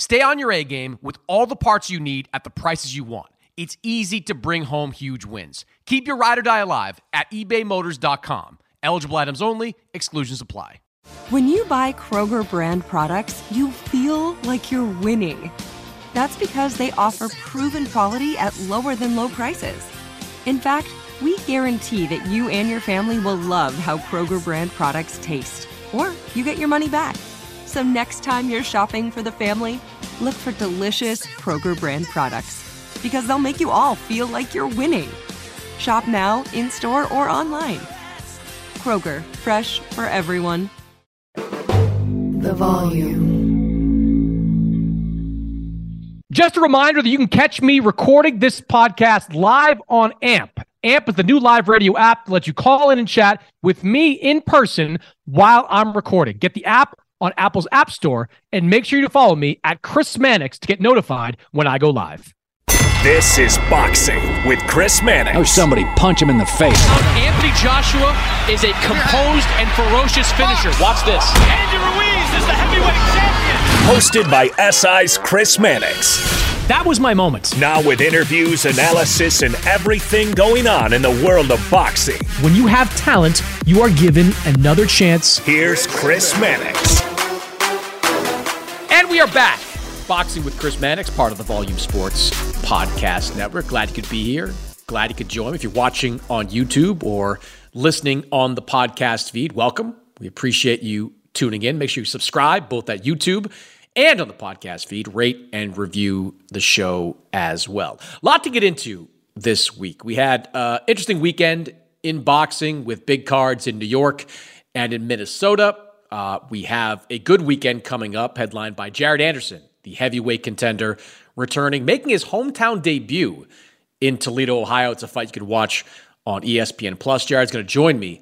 Stay on your A game with all the parts you need at the prices you want. It's easy to bring home huge wins. Keep your ride or die alive at ebaymotors.com. Eligible items only, exclusions apply. When you buy Kroger brand products, you feel like you're winning. That's because they offer proven quality at lower than low prices. In fact, we guarantee that you and your family will love how Kroger brand products taste, or you get your money back. So next time you're shopping for the family, look for delicious Kroger brand products because they'll make you all feel like you're winning. Shop now, in store, or online. Kroger, fresh for everyone. The volume. Just a reminder that you can catch me recording this podcast live on AMP. AMP is the new live radio app that lets you call in and chat with me in person while I'm recording. Get the app on Apple's App Store and make sure you follow me at Chris Mannix to get notified when I go live. This is Boxing with Chris Mannix. Oh, somebody punch him in the face. Anthony Joshua is a composed and ferocious finisher. Watch this. Andy Ruiz is the heavyweight champion. Hosted by SI's Chris Mannix. That was my moment. Now with interviews, analysis, and everything going on in the world of boxing. When you have talent, you are given another chance. Here's Chris Mannix. We are back. Boxing with Chris Mannix, part of the Volume Sports Podcast Network. Glad you could be here. Glad you could join. If you're watching on YouTube or listening on the podcast feed, welcome. We appreciate you tuning in. Make sure you subscribe both at YouTube and on the podcast feed. Rate and review the show as well. A lot to get into this week. We had an uh, interesting weekend in boxing with big cards in New York and in Minnesota. Uh, we have a good weekend coming up, headlined by Jared Anderson, the heavyweight contender, returning, making his hometown debut in Toledo, Ohio. It's a fight you can watch on ESPN Plus. Jared's going to join me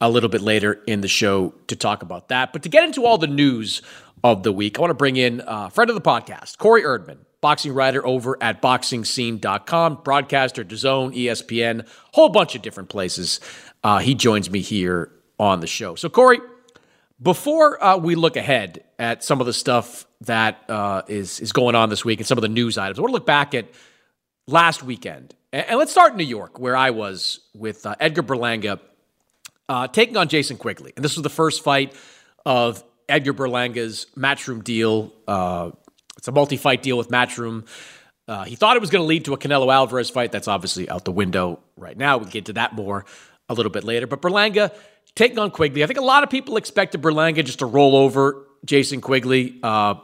a little bit later in the show to talk about that. But to get into all the news of the week, I want to bring in a friend of the podcast, Corey Erdman, boxing writer over at boxingscene.com, broadcaster, DAZN, ESPN, whole bunch of different places. Uh, he joins me here on the show. So, Corey, before uh, we look ahead at some of the stuff that uh, is is going on this week and some of the news items, I want to look back at last weekend. And, let's start in New York, where I was with uh, Edgar Berlanga uh, taking on Jason Quigley. And this was the first fight of Edgar Berlanga's Matchroom deal. Uh, it's a multi-fight deal with Matchroom. Uh, he thought it was going to lead to a Canelo Alvarez fight. That's obviously out the window right now. We'll get to that more a little bit later. But Berlanga taking on Quigley. I think a lot of people expected Berlanga just to roll over Jason Quigley. Uh,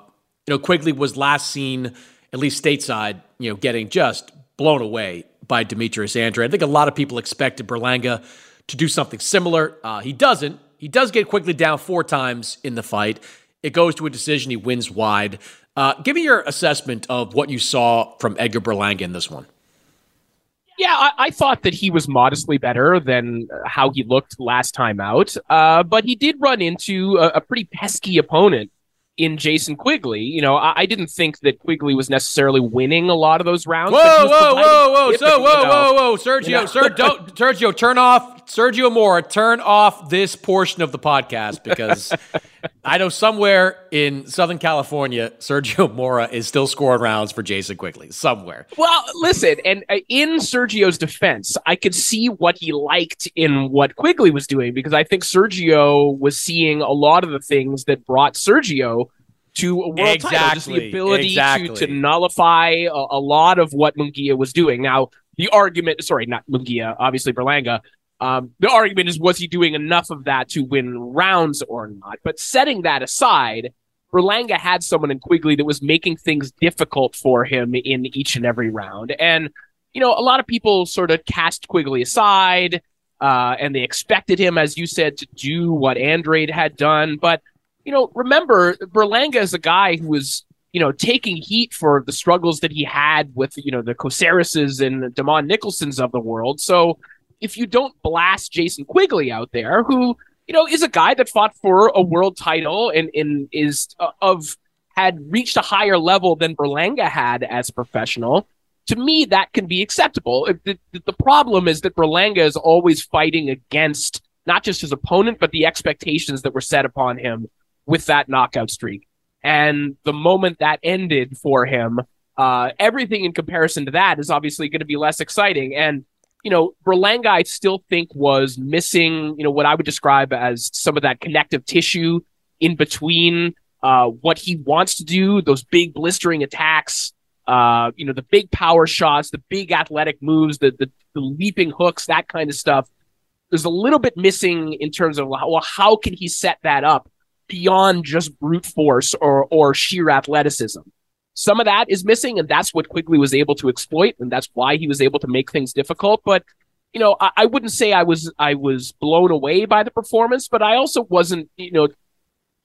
you know, Quigley was last seen, at least stateside, you know, getting just blown away by Demetrius Andrade. I think a lot of people expected Berlanga to do something similar. Uh, he doesn't. He does get Quigley down four times in the fight. It goes to a decision. He wins wide. Uh, give me your assessment of what you saw from Edgar Berlanga in this one. Yeah, I, I, thought that he was modestly better than how he looked last time out, uh, but he did run into a, a, pretty pesky opponent in Jason Quigley. You know, I, I, didn't think that Quigley was necessarily winning a lot of those rounds. Whoa, whoa, whoa, whoa, so whoa, whoa, whoa, Sergio, you know. Sir, don't, Sergio, turn off Sergio Mora, turn off this portion of the podcast because I know somewhere in Southern California, Sergio Mora is still scoring rounds for Jason Quigley. Somewhere. Well, listen, and uh, in Sergio's defense, I could see what he liked in what Quigley was doing because I think Sergio was seeing a lot of the things that brought Sergio to a world exactly. title. Just the ability exactly. to, to nullify a, a lot of what Munguia was doing. Now, the argument, sorry, not Munguia, obviously Berlanga, um, the argument is was he doing enough of that to win rounds or not? But setting that aside, Berlanga had someone in Quigley that was making things difficult for him in each and every round. And, you know, a lot of people sort of cast Quigley aside uh, and they expected him, as you said, to do what Andrade had done. But, you know, remember, Berlanga is a guy who was you know, taking heat for the struggles that he had with, you know, the Cocereses and Demond Nicholsons of the world. So if you don't blast Jason Quigley out there, who, you know, is a guy that fought for a world title and, and is uh, of had reached a higher level than Berlanga had as a professional, to me, that can be acceptable. The, the problem is that Berlanga is always fighting against not just his opponent, but the expectations that were set upon him with that knockout streak. And the moment that ended for him, uh, everything in comparison to that is obviously going to be less exciting. And, you know, Berlanga, I still think was missing, you know, what I would describe as some of that connective tissue in between uh, what he wants to do, those big blistering attacks, uh, you know, the big power shots, the big athletic moves, the, the, the leaping hooks, that kind of stuff. There's a little bit missing in terms of well, how can he set that up beyond just brute force or or sheer athleticism. Some of that is missing, and that's what Quigley was able to exploit, and that's why he was able to make things difficult. But you know, I, I wouldn't say I was I was blown away by the performance, but I also wasn't you know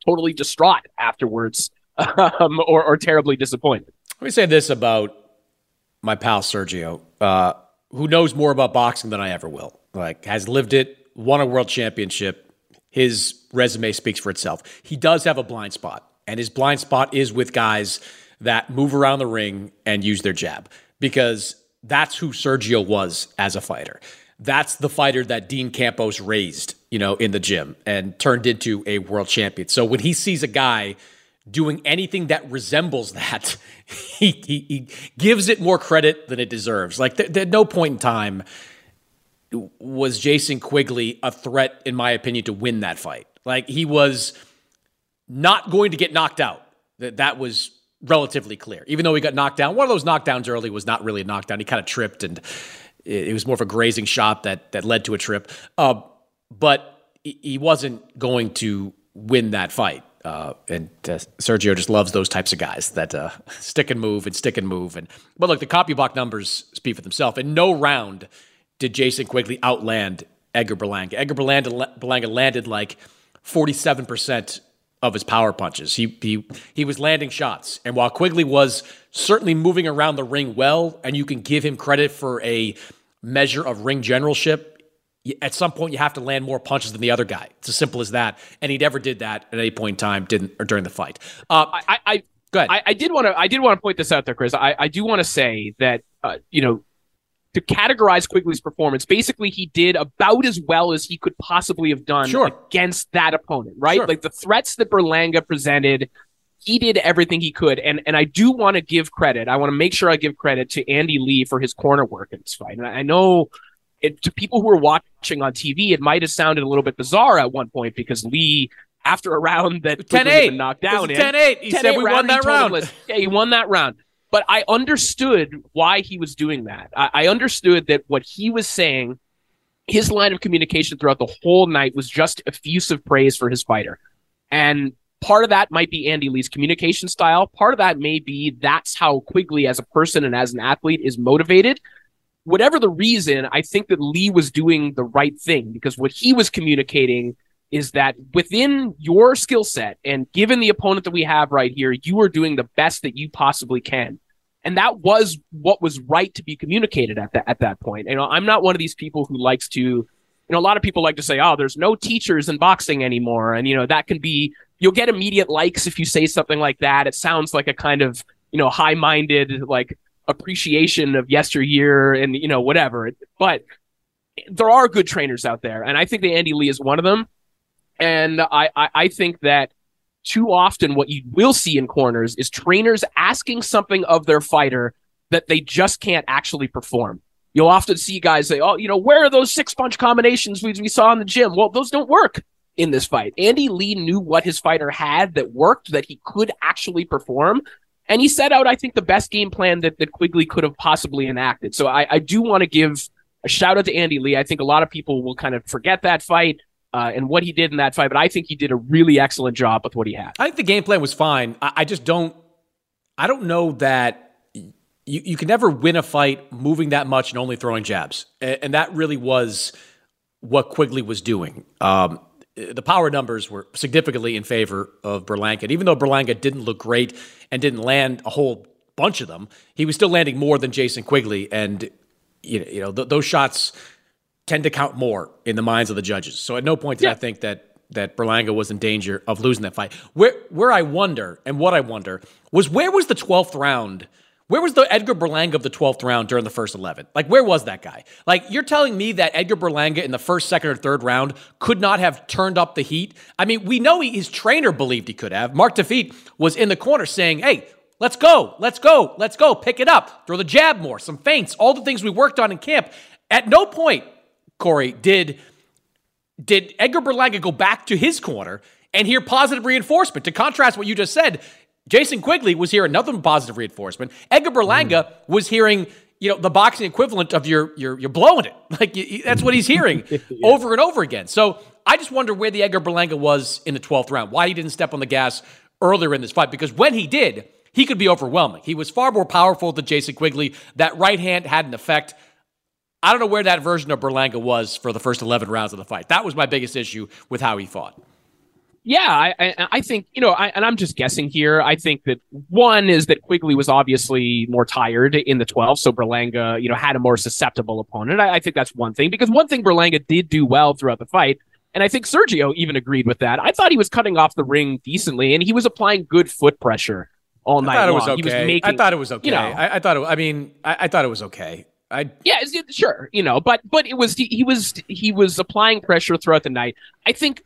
totally distraught afterwards um, or, or terribly disappointed. Let me say this about my pal Sergio, uh, who knows more about boxing than I ever will. Like, has lived it, won a world championship, his resume speaks for itself. He does have a blind spot, and his blind spot is with guys that move around the ring and use their jab because that's who Sergio was as a fighter. That's the fighter that Dean Campos raised, you know, in the gym and turned into a world champion. So when he sees a guy doing anything that resembles that, he, he, he gives it more credit than it deserves. Like, th- at no point in time was Jason Quigley a threat, in my opinion, to win that fight. Like he was not going to get knocked out. That that was relatively clear. Even though he got knocked down, one of those knockdowns early was not really a knockdown. He kind of tripped, and it, was more of a grazing shot that that led to a trip. Uh, but he wasn't going to win that fight. Uh, and uh, Sergio just loves those types of guys that uh, stick and move and stick and move. And but look, the CompuBox numbers speak for themselves. In no round did Jason Quigley outland Edgar Berlanga. Edgar Berlanga, landed like 47% of his power punches. He, he, he was landing shots. And while Quigley was certainly moving around the ring well, and you can give him credit for a measure of ring generalship, at some point you have to land more punches than the other guy. It's as simple as that. And he never did that at any point in time, didn't or during the fight. Uh, I, I, go ahead. I, I did want to I did want to point this out there, Chris. I, I do want to say that uh, you know to categorize Quigley's performance, basically he did about as well as he could possibly have done sure. against that opponent, right? Sure. Like the threats that Berlanga presented, he did everything he could. And and I do want to give credit. I want to make sure I give credit to Andy Lee for his corner work in this fight. And I know it, to people who are watching on TV, it might have sounded a little bit bizarre at one point because Lee after a round that 10-8. knocked down 10-8. He 10-8 said we won that round. Yeah, he won that round. But I understood why he was doing that. I, I understood that what he was saying, his line of communication throughout the whole night was just effusive praise for his fighter. And part of that might be Andy Lee's communication style. Part of that may be that's how Quigley, as a person and as an athlete, is motivated. Whatever the reason, I think that Lee was doing the right thing because what he was communicating is that within your skill set and given the opponent that we have right here, you are doing the best that you possibly can. And that was what was right to be communicated at that at that point. You know, I'm not one of these people who likes to, you know, a lot of people like to say, "Oh, there's no teachers in boxing anymore," and you know that can be you'll get immediate likes if you say something like that. It sounds like a kind of you know high-minded like appreciation of yesteryear and you know whatever. But there are good trainers out there, and I think that Andy Lee is one of them. And I, I, I think that too often what you will see in corners is trainers asking something of their fighter that they just can't actually perform. You'll often see guys say, "Oh, you know, where are those six punch combinations we, we saw in the gym?" Well, those don't work in this fight. Andy Lee knew what his fighter had that worked, that he could actually perform, and he set out, I think, the best game plan that, that Quigley could have possibly enacted. So I, I do want to give a shout out to Andy Lee. I think a lot of people will kind of forget that fight uh, and what he did in that fight, but I think he did a really excellent job with what he had. I think the game plan was fine. I, I just don't, I don't know that you, you can never win a fight moving that much and only throwing jabs, and, and that really was what Quigley was doing. Um, the power numbers were significantly in favor of Berlanga. And even though Berlanga didn't look great and didn't land a whole bunch of them, he was still landing more than Jason Quigley. And, you know, you know th- those shots tend to count more in the minds of the judges. So at no point did yeah. I think that that Berlanga was in danger of losing that fight. Where where I wonder and what I wonder was where was the 12th round – where was the Edgar Berlanga of the 12th round during the first 11? Like, where was that guy? Like, you're telling me that Edgar Berlanga in the first, second, or third round could not have turned up the heat? I mean, we know he, his trainer believed he could have. Mark Defeat was in the corner saying, hey, let's go, let's go, let's go, pick it up, throw the jab more, some feints, all the things we worked on in camp. At no point, Corey, did, did Edgar Berlanga go back to his corner and hear positive reinforcement. To contrast what you just said, Jason Quigley was here another positive reinforcement. Edgar Berlanga mm. was hearing, you know, the boxing equivalent of you're you're you're blowing it. Like you, that's what he's hearing yeah. over and over again. So I just wonder where the Edgar Berlanga was in the 12th round. Why he didn't step on the gas earlier in this fight because when he did, he could be overwhelming. He was far more powerful than Jason Quigley. That right hand had an effect. I don't know where that version of Berlanga was for the first 11 rounds of the fight. That was my biggest issue with how he fought. Yeah, I, I, I think you know, I, and I'm just guessing here. I think that one is that Quigley was obviously more tired in the 12, so Berlanga, you know, had a more susceptible opponent. I, I think that's one thing because one thing Berlanga did do well throughout the fight, and I think Sergio even agreed with that. I thought he was cutting off the ring decently, and he was applying good foot pressure all night I thought long. It was okay. He was making, I thought it was okay. You know, I, I thought it. I mean, I, I thought it was okay. I yeah, sure, you know, but but it was he was he was applying pressure throughout the night. I think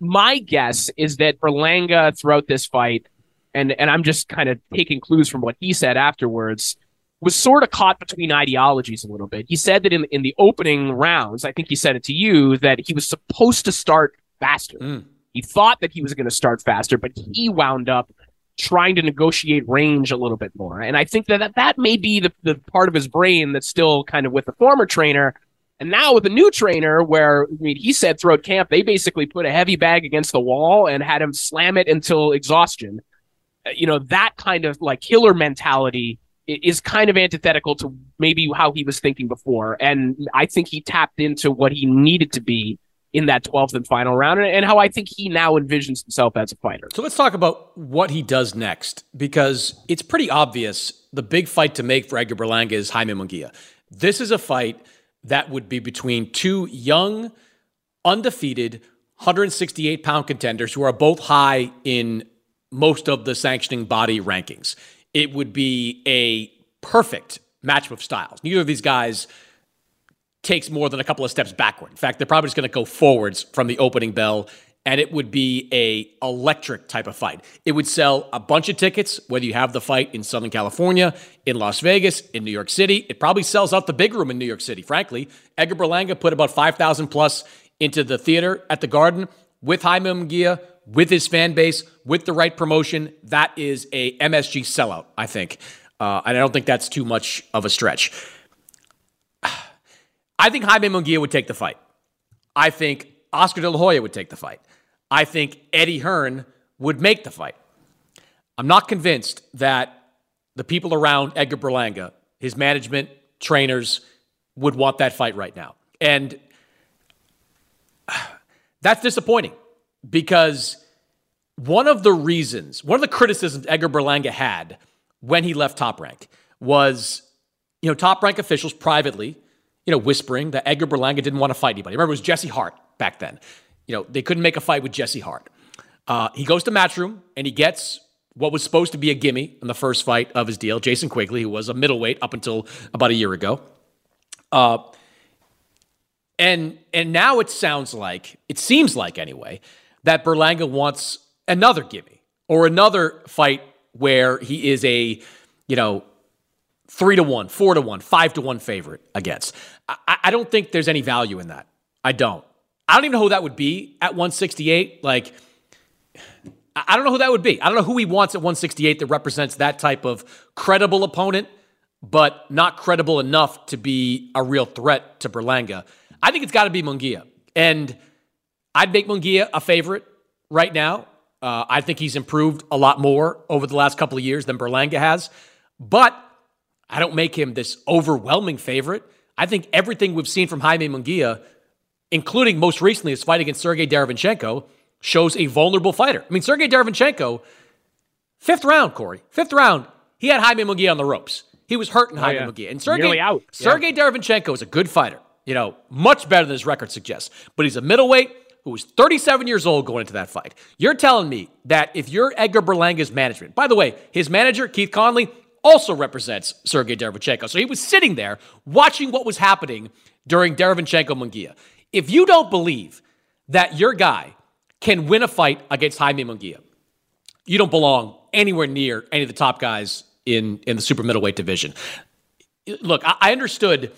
my guess is that Berlanga throughout this fight, and and I'm just kind of taking clues from what he said afterwards, was sort of caught between ideologies a little bit. He said that in in the opening rounds, I think he said it to you that he was supposed to start faster. Mm. He thought that he was going to start faster, but he wound up trying to negotiate range a little bit more. And I think that that, that may be the, the part of his brain that's still kind of with the former trainer and now with a new trainer, where I mean, he said throughout camp, they basically put a heavy bag against the wall and had him slam it until exhaustion. Uh, you know, that kind of like killer mentality is kind of antithetical to maybe how he was thinking before. And I think he tapped into what he needed to be in that 12th and final round and how I think he now envisions himself as a fighter. So let's talk about what he does next because it's pretty obvious the big fight to make for Edgar Berlanga is Jaime Munguia. This is a fight – that would be between two young, undefeated, 168 pound contenders who are both high in most of the sanctioning body rankings. It would be a perfect matchup of styles. Neither of these guys takes more than a couple of steps backward. In fact, they're probably just going to go forwards from the opening bell and it would be a electric type of fight. It would sell a bunch of tickets, whether you have the fight in Southern California, in Las Vegas, in New York City. It probably sells out the big room in New York City, frankly. Edgar Berlanga put about 5,000 plus into the theater at the Garden with Jaime Munguia, with his fan base, with the right promotion. That is a MSG sellout, I think. Uh, and I don't think that's too much of a stretch. I think Jaime Munguia would take the fight. I think Oscar De La Hoya would take the fight. I think Eddie Hearn would make the fight. I'm not convinced that the people around Edgar Berlanga, his management, trainers, would want that fight right now. And that's disappointing because one of the reasons, one of the criticisms Edgar Berlanga had when he left Top Rank was, you know, Top Rank officials privately, you know, whispering that Edgar Berlanga didn't want to fight anybody. Remember, it was Jesse Hart back then you know, they couldn't make a fight with Jesse Hart. Uh, he goes to Matchroom and he gets what was supposed to be a gimme in the first fight of his deal, Jason Quigley, who was a middleweight up until about a year ago. Uh, and and now it sounds like, it seems like anyway, that Berlanga wants another gimme or another fight where he is a, you know, three to one, four to one, five to one favorite against. I, I don't think there's any value in that. I don't. I don't even know who that would be at 168. Like, I don't know who that would be. I don't know who he wants at 168 that represents that type of credible opponent, but not credible enough to be a real threat to Berlanga. I think it's got to be Munguia. And I'd make Munguia a favorite right now. Uh, I think he's improved a lot more over the last couple of years than Berlanga has. But I don't make him this overwhelming favorite. I think everything we've seen from Jaime Munguia including most recently his fight against Sergey Derevyanchenko, shows a vulnerable fighter. I mean, Sergey Derevyanchenko, fifth round, Corey, fifth round, he had Jaime Munguia on the ropes. He was hurting oh, Jaime yeah. Munguia. And Sergey, out. Sergey yeah. Derevyanchenko is a good fighter, you know, much better than his record suggests. But he's a middleweight who was 37 years old going into that fight. You're telling me that if you're Edgar Berlanga's management, by the way, his manager, Keith Connolly, also represents Sergey Derevyanchenko. So he was sitting there watching what was happening during Derevyanchenko Munguia. If you don't believe that your guy can win a fight against Jaime Munguia, you don't belong anywhere near any of the top guys in, in the super middleweight division. Look, I, I understood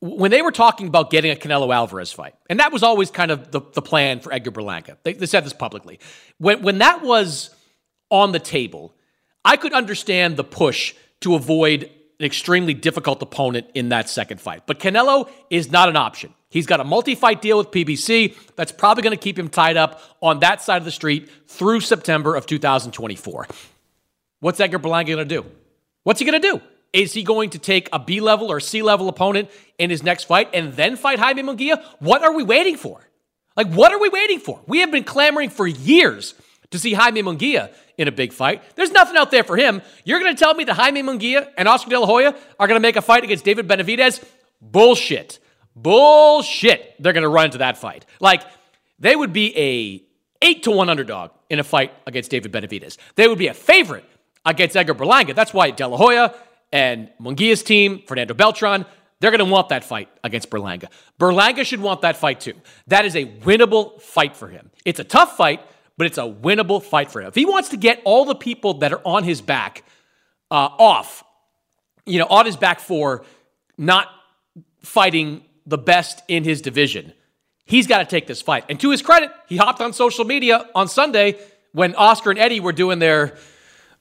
when they were talking about getting a Canelo Alvarez fight, and that was always kind of the, the plan for Edgar Berlanga. They, they said this publicly. When, when that was on the table, I could understand the push to avoid an extremely difficult opponent in that second fight. But Canelo is not an option. He's got a multi fight deal with PBC that's probably going to keep him tied up on that side of the street through September of 2024. What's Edgar Berlanga going to do? What's he going to do? Is he going to take a B level or C level opponent in his next fight and then fight Jaime Munguia? What are we waiting for? Like, what are we waiting for? We have been clamoring for years to see Jaime Munguia in a big fight. There's nothing out there for him. You're going to tell me that Jaime Munguia and Oscar De La Hoya are going to make a fight against David Benavidez? Bullshit. Bullshit. They're going to run into that fight. Like, they would be a 8 to 1 underdog in a fight against David Benavidez. They would be a favorite against Edgar Berlanga. That's why De La Hoya and Munguia's team, Fernando Beltran, they're going to want that fight against Berlanga. Berlanga should want that fight too. That is a winnable fight for him. It's a tough fight, but it's a winnable fight for him. If he wants to get all the people that are on his back uh, off, you know, on his back for not fighting the best in his division, he's got to take this fight. And to his credit, he hopped on social media on Sunday when Oscar and Eddie were doing their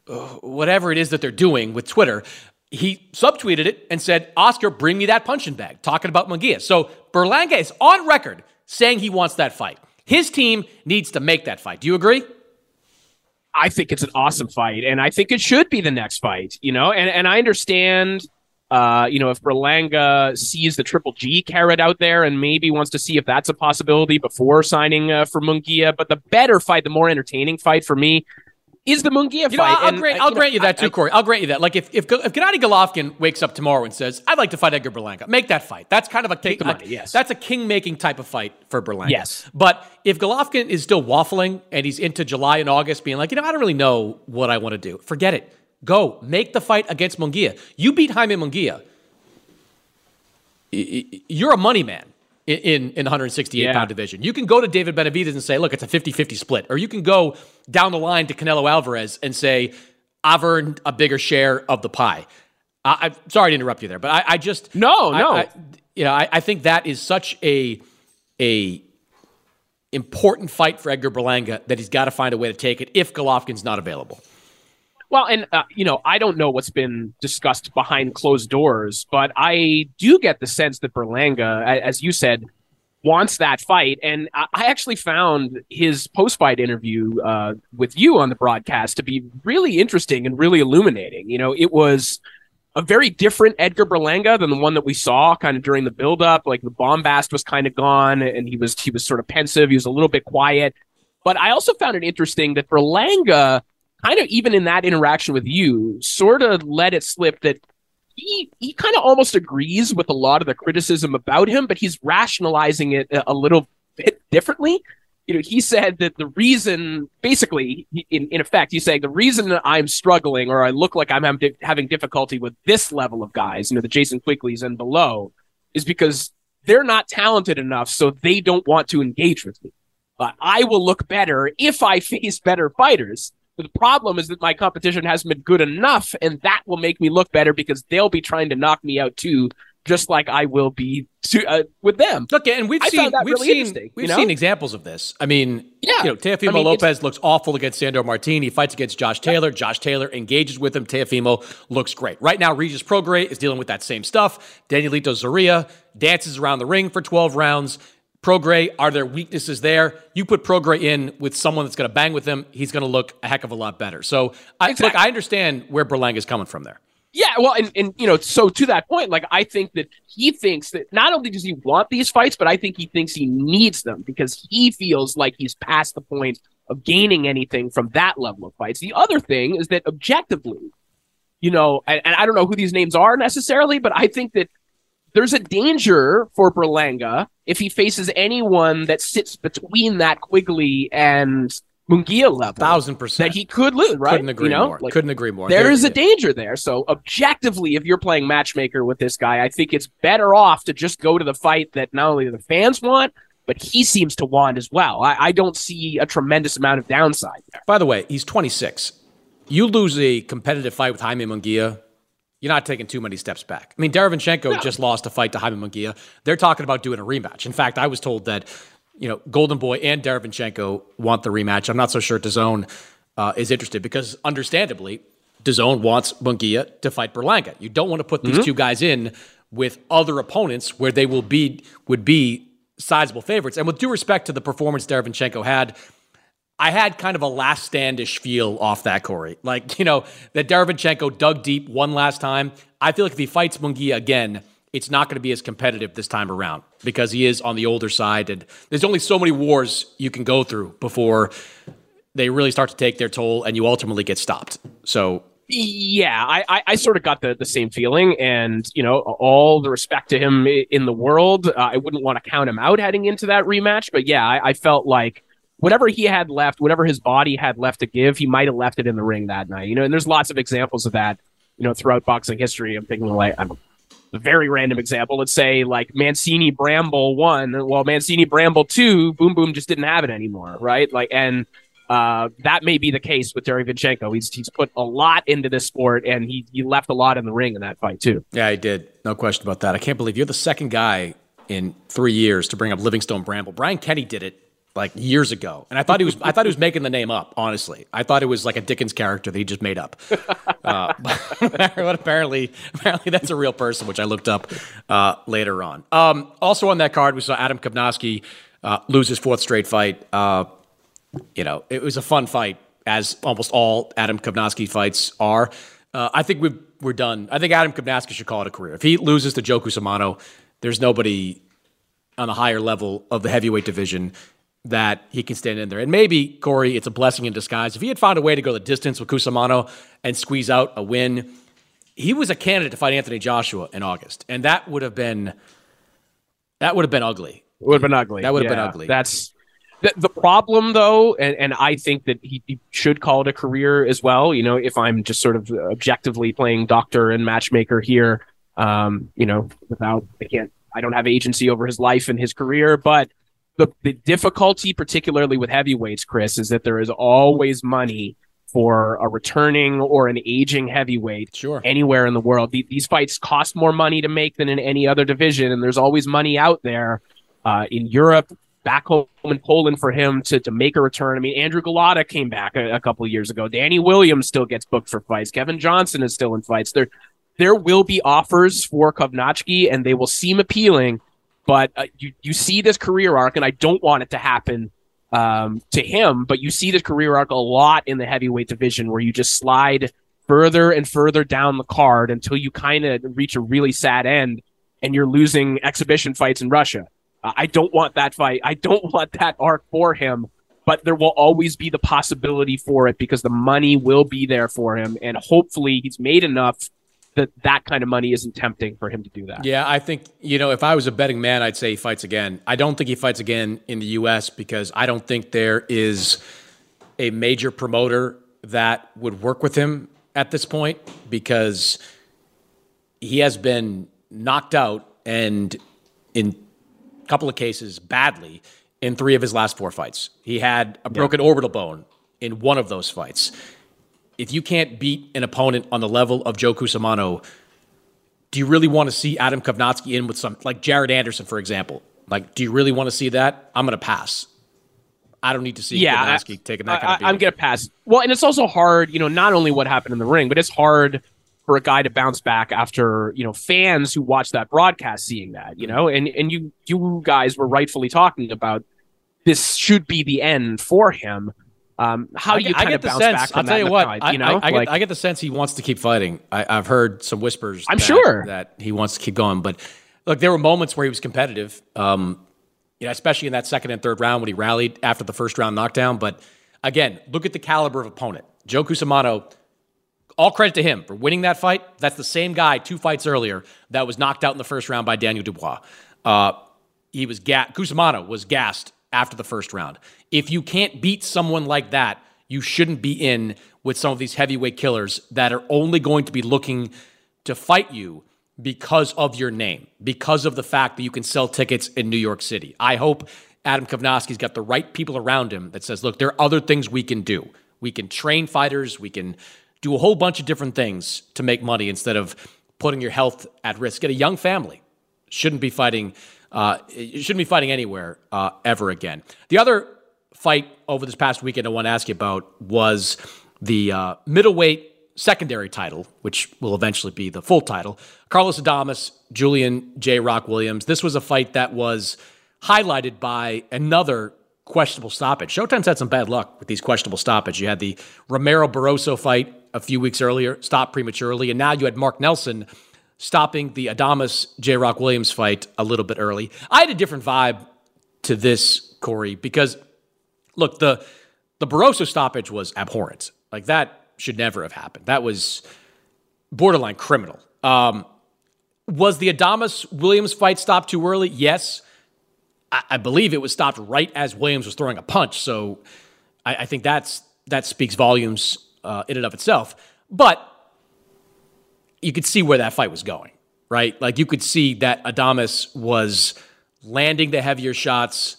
uh, whatever it is that they're doing with Twitter. He subtweeted it and said, Oscar, bring me that punching bag, talking about Munguia. So Berlanga is on record saying he wants that fight. His team needs to make that fight. Do you agree? I think it's an awesome fight, and I think it should be the next fight. You know, and and I understand. Uh, you know, if Berlanga sees the Triple G carrot out there and maybe wants to see if that's a possibility before signing uh, for Munguia, but the better fight, the more entertaining fight for me is the Munguia you fight. Know, I'll, and, grant, uh, I'll grant you that too, I, Corey. I'll grant you that. Like if if, if Gennady Golovkin wakes up tomorrow and says, "I'd like to fight Edgar Berlanga," make that fight. That's kind of a king. Money, yes. That's a king making type of fight for Berlanga. Yes. But if Golovkin is still waffling and he's into July and August, being like, you know, I don't really know what I want to do. Forget it. Go make the fight against Munguia. You beat Jaime Munguia. You're a money man in, in the 168 yeah. pound division. You can go to David Benavidez and say, look, it's a 50 50 split. Or you can go down the line to Canelo Alvarez and say, I've earned a bigger share of the pie. I, am sorry to interrupt you there, but I, I just no, no. I, you know, I, I think that is such a a important fight for Edgar Berlanga that he's got to find a way to take it if Golovkin's not available. Well, and uh, you know, I don't know what's been discussed behind closed doors, but I do get the sense that Berlanga, as you said, wants that fight. And I actually found his post-fight interview uh, with you on the broadcast to be really interesting and really illuminating. You know, it was a very different Edgar Berlanga than the one that we saw kind of during the build-up. Like the bombast was kind of gone, and he was he was sort of pensive. He was a little bit quiet. But I also found it interesting that Berlanga kind of even in that interaction with you, sort of let it slip that he he kind of almost agrees with a lot of the criticism about him, but he's rationalizing it a, little bit differently. You know, he said that the reason, basically, in, in effect, he's saying the reason that I'm struggling or I look like I'm having, having difficulty with this level of guys, you know, the Jason Quigleys and below, is because they're not talented enough, so they don't want to engage with me. But I will look better if I face better fighters. But the problem is that my competition hasn't been good enough, and that will make me look better because they'll be trying to knock me out too, just like I will be to, uh, with them. Look, and we've I seen we've really seen we've you know? seen examples of this. I mean, yeah, you know, Teofimo I mean, Lopez looks awful against Sandor Martin. He fights against Josh Taylor. Yeah. Josh Taylor engages with him. Teofimo looks great. Right now, Regis Prograis is dealing with that same stuff. Danielito Zorrilla dances around the ring for 12 rounds. Prograis, are there weaknesses there? You put Prograis in with someone that's going to bang with him, he's going to look a heck of a lot better. So, I, exactly. look, I understand where Berlanga is coming from there. Yeah, well, and, and you know, so to that point, like I think that he thinks that not only does he want these fights, but I think he thinks he needs them because he feels like he's past the point of gaining anything from that level of fights. The other thing is that objectively, you know, and, and I don't know who these names are necessarily, but I think that there's a danger for Berlanga if he faces anyone that sits between that Quigley and Munguia level, thousand percent that he could lose. Right? Couldn't agree you know? more. Like, Couldn't agree more. There is a danger there. So objectively, if you're playing matchmaker with this guy, I think it's better off to just go to the fight that not only the fans want, but he seems to want as well. I, I don't see a tremendous amount of downside there. By the way, he's 26. You lose a competitive fight with Jaime Munguia, you're not taking too many steps back. I mean, Derevyanchenko no. just lost a fight to Jaime Munguia. They're talking about doing a rematch. In fact, I was told that you know, Golden Boy and Derevyanchenko want the rematch. I'm not so sure DAZN uh, is interested because, understandably, DAZN wants Munguia to fight Berlanga. You don't want to put these mm-hmm. two guys in with other opponents where they will be would be sizable favorites. And with due respect to the performance Derevyanchenko had, I had kind of a last standish feel off that, Corey. Like, you know, that Derevyanchenko dug deep one last time. I feel like if he fights Munguia again, it's not going to be as competitive this time around because he is on the older side. And there's only so many wars you can go through before they really start to take their toll and you ultimately get stopped. So yeah, I, I, I, sort of got the, the same feeling, and you know, all the respect to him in the world. Uh, I wouldn't want to count him out heading into that rematch, but yeah, I, I, felt like whatever he had left, whatever his body had left to give, he might have left it in the ring that night. You know, and there's lots of examples of that. You know, throughout boxing history, I'm thinking like I'm a very random example. Let's say like Mancini Bramble one, well Mancini Bramble two, Boom Boom just didn't have it anymore, right? Like, and uh, that may be the case with Derevyanchenko. He's he's put a lot into this sport, and he he left a lot in the ring in that fight too. Yeah, he did. No question about that. I can't believe you're the second guy in three years to bring up Livingstone Bramble. Brian Kenny did it like years ago, and I thought he was I thought he was making the name up. Honestly, I thought it was like a Dickens character that he just made up. Uh, but apparently, apparently that's a real person, which I looked up uh, later on. Um, also on that card, we saw Adam Kownacki uh, lose his fourth straight fight. Uh, you know, it was a fun fight, as almost all Adam Kownacki fights are. Uh, I think we we're done. I think Adam Kownacki should call it a career. If he loses to Joe Cusumano, there's nobody on the higher level of the heavyweight division that he can stand in there. And maybe, Corey, it's a blessing in disguise. If he had found a way to go the distance with Cusumano and squeeze out a win, he was a candidate to fight Anthony Joshua in August. And that would have been that would have been ugly. It would have been ugly. That would have yeah, been ugly. That's the, the problem though, and, and I think that he, he should call it a career as well. You know, if I'm just sort of objectively playing doctor and matchmaker here, um, you know, without I can't I don't have agency over his life and his career, but the, the difficulty, particularly with heavyweights, Chris, is that there is always money for a returning or an aging heavyweight sure. anywhere in the world. These fights cost more money to make than in any other division, and there's always money out there uh, in Europe, back home in Poland for him to, to make a return. I mean, Andrew Golota came back a, a couple of years ago. Danny Williams still gets booked for fights. Kevin Johnson is still in fights. There, there will be offers for Kownacki, and they will seem appealing but uh, you you see this career arc, and I don't want it to happen um, to him. But you see this career arc a lot in the heavyweight division, where you just slide further and further down the card until you kind of reach a really sad end, and you're losing exhibition fights in Russia. Uh, I don't want that fight. I don't want that arc for him. But there will always be the possibility for it because the money will be there for him, and hopefully he's made enough that that kind of money isn't tempting for him to do that. Yeah, I think, you know, if I was a betting man, I'd say he fights again. I don't think he fights again in the U.S. because I don't think there is a major promoter that would work with him at this point because he has been knocked out and in a couple of cases badly in three of his last four fights. He had a broken yeah. orbital bone in one of those fights if you can't beat an opponent on the level of Joe Cusumano, do you really want to see Adam Kownacki in with some like Jared Anderson, for example? Like, do you really want to see that? I'm going to pass. I don't need to see yeah, Kownacki taking that kind of I, I'm going to pass. Well, and it's also hard, you know, not only what happened in the ring, but it's hard for a guy to bounce back after, you know, fans who watch that broadcast seeing that, you mm-hmm. know, and, and you, you guys were rightfully talking about this should be the end for him. Um, how you I kind get of the bounce sense, back from I'll tell you what. fight, I, you know, I, I, like, get, I get the sense he wants to keep fighting. I, I've heard some whispers. I'm that- sure. that he wants to keep going. But look, there were moments where he was competitive. Um, you know, especially in that second and third round when he rallied after the first round knockdown. But again, look at the caliber of opponent. Joe Cusumano. All credit to him for winning that fight. That's the same guy two fights earlier that was knocked out in the first round by Daniel Dubois. Uh, he was ga- Cusumano was gassed after the first round. If you can't beat someone like that, you shouldn't be in with some of these heavyweight killers that are only going to be looking to fight you because of your name, because of the fact that you can sell tickets in New York City. I hope Adam Kownacki's got the right people around him that says, look, there are other things we can do. We can train fighters, we can do a whole bunch of different things to make money instead of putting your health at risk. Get a young family. Shouldn't be fighting. Uh, you shouldn't be fighting anywhere uh, ever again. The other fight over this past weekend I want to ask you about was the uh, middleweight secondary title, which will eventually be the full title. Carlos Adames, Julian J. Rock Williams. This was a fight that was highlighted by another questionable stoppage. Showtime's had some bad luck with these questionable stoppages. You had the Romero Barroso fight a few weeks earlier, stopped prematurely, and now you had Mark Nelson stopping the Adames J. Rock Williams fight a little bit early. I had a different vibe to this, Corey, because look, the the Barroso stoppage was abhorrent. Like that should never have happened. That was borderline criminal. Um, was the Adames Williams fight stopped too early? Yes. I, I, believe it was stopped right as Williams was throwing a punch. So I, I think that's that speaks volumes uh, in and of itself. But you could see where that fight was going, right? Like you could see that Adames was landing the heavier shots,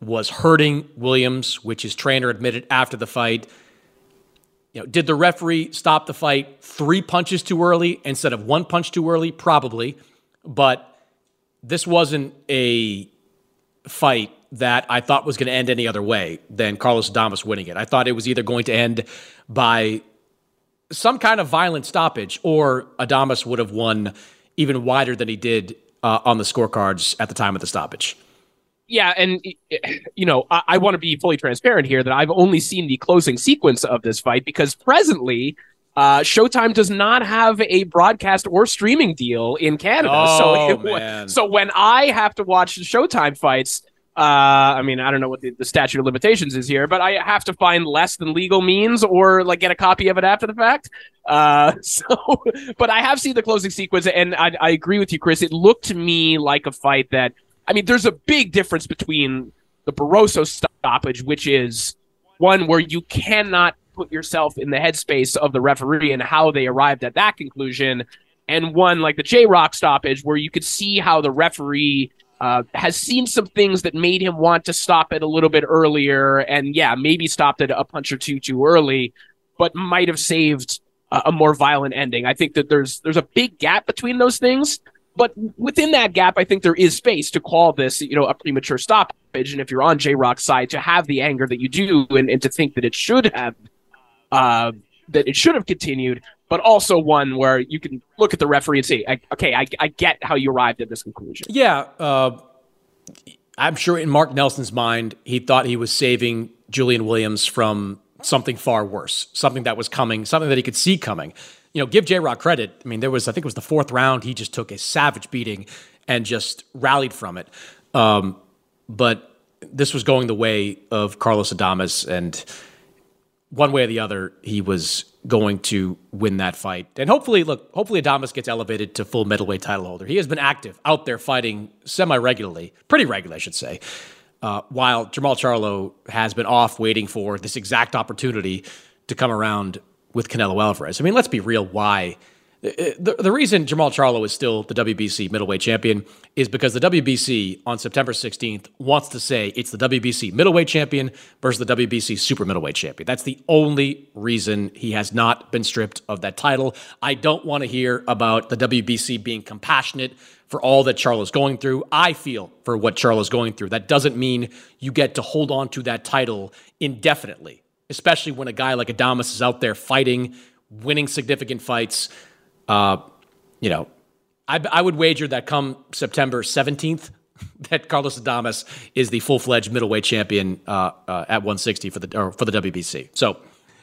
was hurting Williams, which his trainer admitted after the fight. You know, did the referee stop the fight three punches too early instead of one punch too early? Probably. But this wasn't a fight that I thought was going to end any other way than Carlos Adames winning it. I thought it was either going to end by some kind of violent stoppage or Adames would have won even wider than he did uh, on the scorecards at the time of the stoppage. Yeah, and you know, I, I want to be fully transparent here that I've only seen the closing sequence of this fight because presently uh, Showtime does not have a broadcast or streaming deal in Canada. Oh, so, it, man. so when I have to watch the Showtime fights, uh, I mean, I don't know what the, the statute of limitations is here, but I have to find less than legal means or like get a copy of it after the fact. Uh, so, but I have seen the closing sequence, and I, I agree with you, Chris. It looked to me like a fight that, I mean, there's a big difference between the Barroso stoppage, which is one where you cannot put yourself in the headspace of the referee and how they arrived at that conclusion, and one like the J Rock stoppage, where you could see how the referee uh, has seen some things that made him want to stop it a little bit earlier, and yeah, maybe stopped it a punch or two too early, but might have saved a, a more violent ending. I think that there's there's a big gap between those things. But within that gap, I think there is space to call this, you know, a premature stoppage. And if you're on J Rock's side, to have the anger that you do and, and to think that it should have uh, that it should have continued, but also one where you can look at the referee and say, okay, I, I get how you arrived at this conclusion. Yeah. Uh, I'm sure in Mark Nelson's mind, he thought he was saving Julian Williams from something far worse, something that was coming, something that he could see coming. You know, give J Rock credit. I mean, there was, I think it was the fourth round, he just took a savage beating and just rallied from it. Um, but this was going the way of Carlos Adames, and one way or the other, he was going to win that fight. And hopefully, look, hopefully Adames gets elevated to full middleweight title holder. He has been active out there fighting semi regularly, pretty regularly, I should say. Uh, while Jermall Charlo has been off waiting for this exact opportunity to come around with Canelo Alvarez. I mean, let's be real. Why? Uh, the, the reason Jermall Charlo is still the WBC middleweight champion is because the WBC on September 16th wants to say it's the WBC middleweight champion versus the WBC super middleweight champion. That's the only reason he has not been stripped of that title. I don't want to hear about the WBC being compassionate for all that Charlo's going through. I feel for what Charlo's going through. That doesn't mean you get to hold on to that title indefinitely, especially when a guy like Adames is out there fighting, winning significant fights. Uh, you know, I, I, would wager that come September 17th, that Carlos Adames is the full fledged middleweight champion uh, uh, at 160 for the for the WBC. So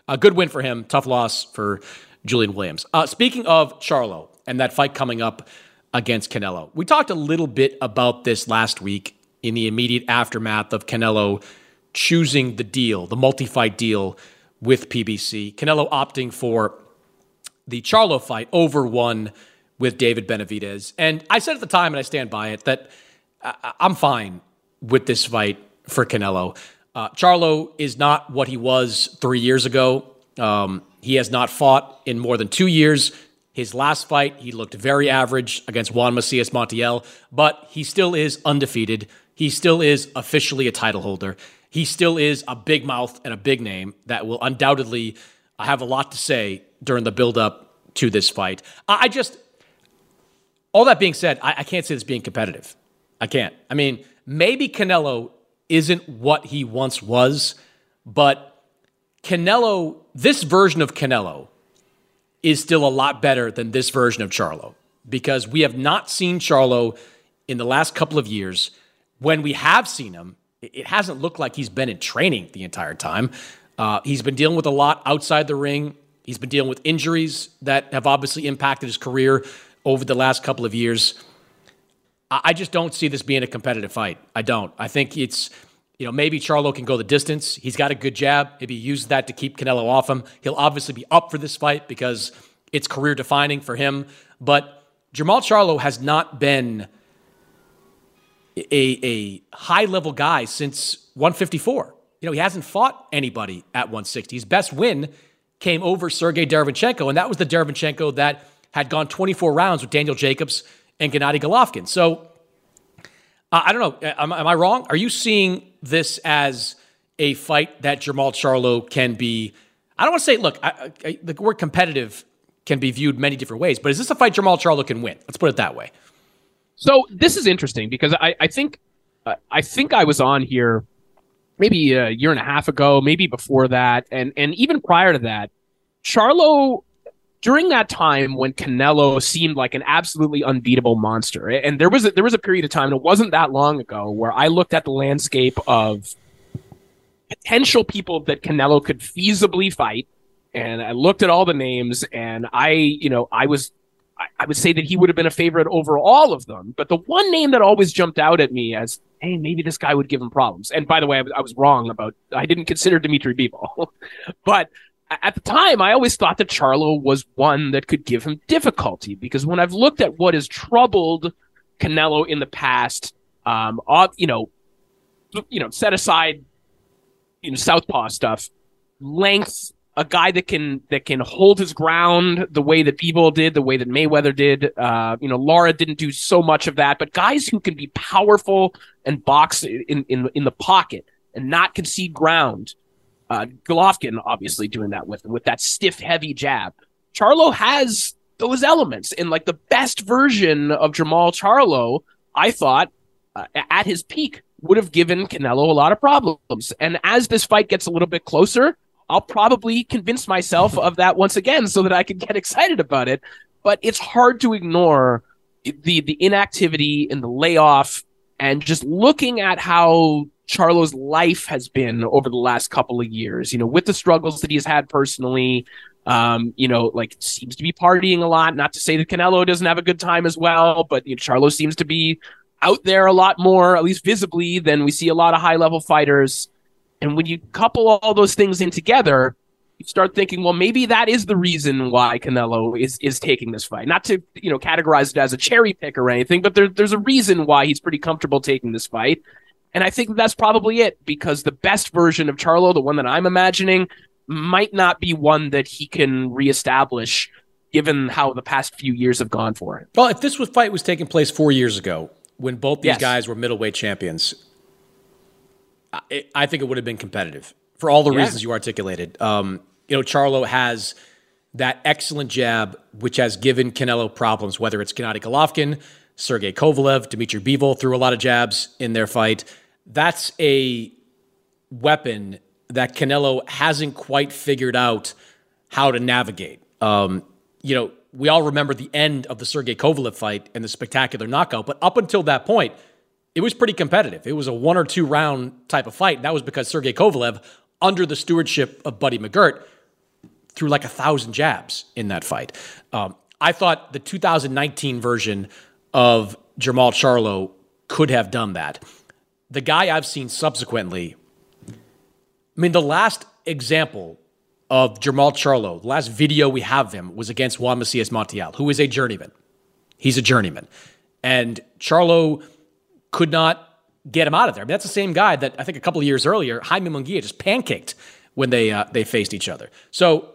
a good win for him. Tough loss for Julian Williams. Uh, speaking of Charlo and that fight coming up against Canelo, we talked a little bit about this last week in the immediate aftermath of Canelo choosing the deal, the multi fight deal with PBC. Canelo opting for the Charlo fight over one with David Benavidez. And I said at the time, and I stand by it, that I'm fine with this fight for Canelo. Uh, Charlo is not what he was three years ago. Um, he has not fought in more than two years. His last fight, he looked very average against Juan Macias Montiel, but he still is undefeated. He still is officially a title holder. He still is a big mouth and a big name that will undoubtedly have a lot to say during the build-up to this fight. I just, all that being said, I, I can't say this being competitive. I can't. I mean, maybe Canelo isn't what he once was, but Canelo, this version of Canelo, is still a lot better than this version of Charlo because we have not seen Charlo in the last couple of years. When we have seen him, it hasn't looked like he's been in training the entire time. Uh, he's been dealing with a lot outside the ring. He's been dealing with injuries that have obviously impacted his career over the last couple of years. I just don't see this being a competitive fight. I don't. I think it's, you know, maybe Charlo can go the distance. He's got a good jab. Maybe use that to keep Canelo off him. He'll obviously be up for this fight because it's career defining for him. But Jermall Charlo has not been a, a high level guy since 154. You know, he hasn't fought anybody at 160. His best win came over Sergey Derevyanchenko, and that was the Derevyanchenko that had gone 24 rounds with Daniel Jacobs and Gennady Golovkin. So uh, I don't know. Am, am, I wrong? Are you seeing this as a fight that Jermall Charlo can be? I don't want to say. Look, I, I, the word competitive can be viewed many different ways, but is this a fight Jermall Charlo can win? Let's put it that way. So this is interesting because I, I think uh, I think I was on here maybe a year and a half ago, maybe before that, and and even prior to that, Charlo during that time when Canelo seemed like an absolutely unbeatable monster, and there was a, there was a period of time, and it wasn't that long ago, where I looked at the landscape of potential people that Canelo could feasibly fight, and I looked at all the names, and I, you know, I was, I, I would say that he would have been a favorite over all of them, but the one name that always jumped out at me as, hey, maybe this guy would give him problems. And by the way, I was, wrong about, I didn't consider Dmitry Bivol, but at the time, I always thought that Charlo was one that could give him difficulty because when I've looked at what has troubled Canelo in the past, um, you know, you know, set aside, you know, southpaw stuff, length, a guy that can that can hold his ground the way that Bivol did, the way that Mayweather did. Uh, you know, Lara didn't do so much of that, but guys who can be powerful and box in in in the pocket and not concede ground. Uh, Golovkin obviously doing that with with that stiff, heavy jab. Charlo has those elements, and like the best version of Jermall Charlo, I thought uh, at his peak would have given Canelo a lot of problems. And as this fight gets a little bit closer, I'll probably convince myself of that once again, so that I can get excited about it. But it's hard to ignore the the inactivity and the layoff, and just looking at how Charlo's life has been over the last couple of years, you know, with the struggles that he's had personally. Um, you know, like seems to be partying a lot. Not to say that Canelo doesn't have a good time as well, but you know, Charlo seems to be out there a lot more, at least visibly, than we see a lot of high level fighters. And when you couple all those things in together, you start thinking, well, maybe that is the reason why Canelo is is taking this fight. Not to you know categorize it as a cherry pick or anything, but there, there's a reason why he's pretty comfortable taking this fight. And I think that's probably it because the best version of Charlo, the one that I'm imagining, might not be one that he can reestablish given how the past few years have gone for him. Well, if this was fight was taking place four years ago when both these yes. guys were middleweight champions, I, I, think it would have been competitive for all the yeah. reasons you articulated. Um, you know, Charlo has that excellent jab, which has given Canelo problems, whether it's Gennady Golovkin, Sergey Kovalev, Dmitry Bivol threw a lot of jabs in their fight. That's a weapon that Canelo hasn't quite figured out how to navigate. Um, you know, we all remember the end of the Sergey Kovalev fight and the spectacular knockout, but up until that point, it was pretty competitive. It was a one or two round type of fight. That was because Sergey Kovalev, under the stewardship of Buddy McGirt, threw like a thousand jabs in that fight. Um, I thought the 2019 version of Jermall Charlo could have done that. The guy I've seen subsequently, I mean, the last example of Jermall Charlo, the last video we have of him was against Juan Macias Montiel, who is a journeyman. He's a journeyman. And Charlo could not get him out of there. I mean, that's the same guy that I think a couple of years earlier, Jaime Munguia just pancaked when they uh, they faced each other. So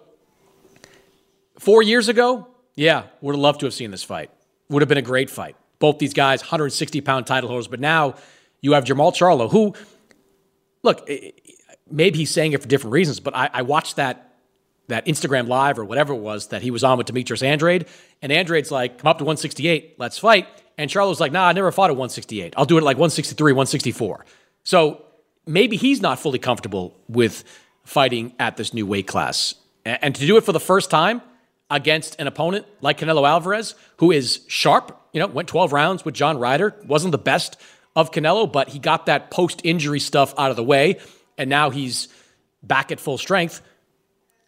four years ago, yeah, would have loved to have seen this fight. Would have been a great fight. Both these guys, 160 pound title holders, but now you have Jermall Charlo, who, look, maybe he's saying it for different reasons, but I, I watched that that Instagram live or whatever it was that he was on with Demetrius Andrade, and Andrade's like, come up to 168, let's fight. And Charlo's like, nah, I never fought at 168. I'll do it like 163, 164. So maybe he's not fully comfortable with fighting at this new weight class. And to do it for the first time against an opponent like Canelo Alvarez, who is sharp, you know, went 12 rounds with John Ryder, wasn't the best of Canelo, but he got that post injury stuff out of the way. And now he's back at full strength.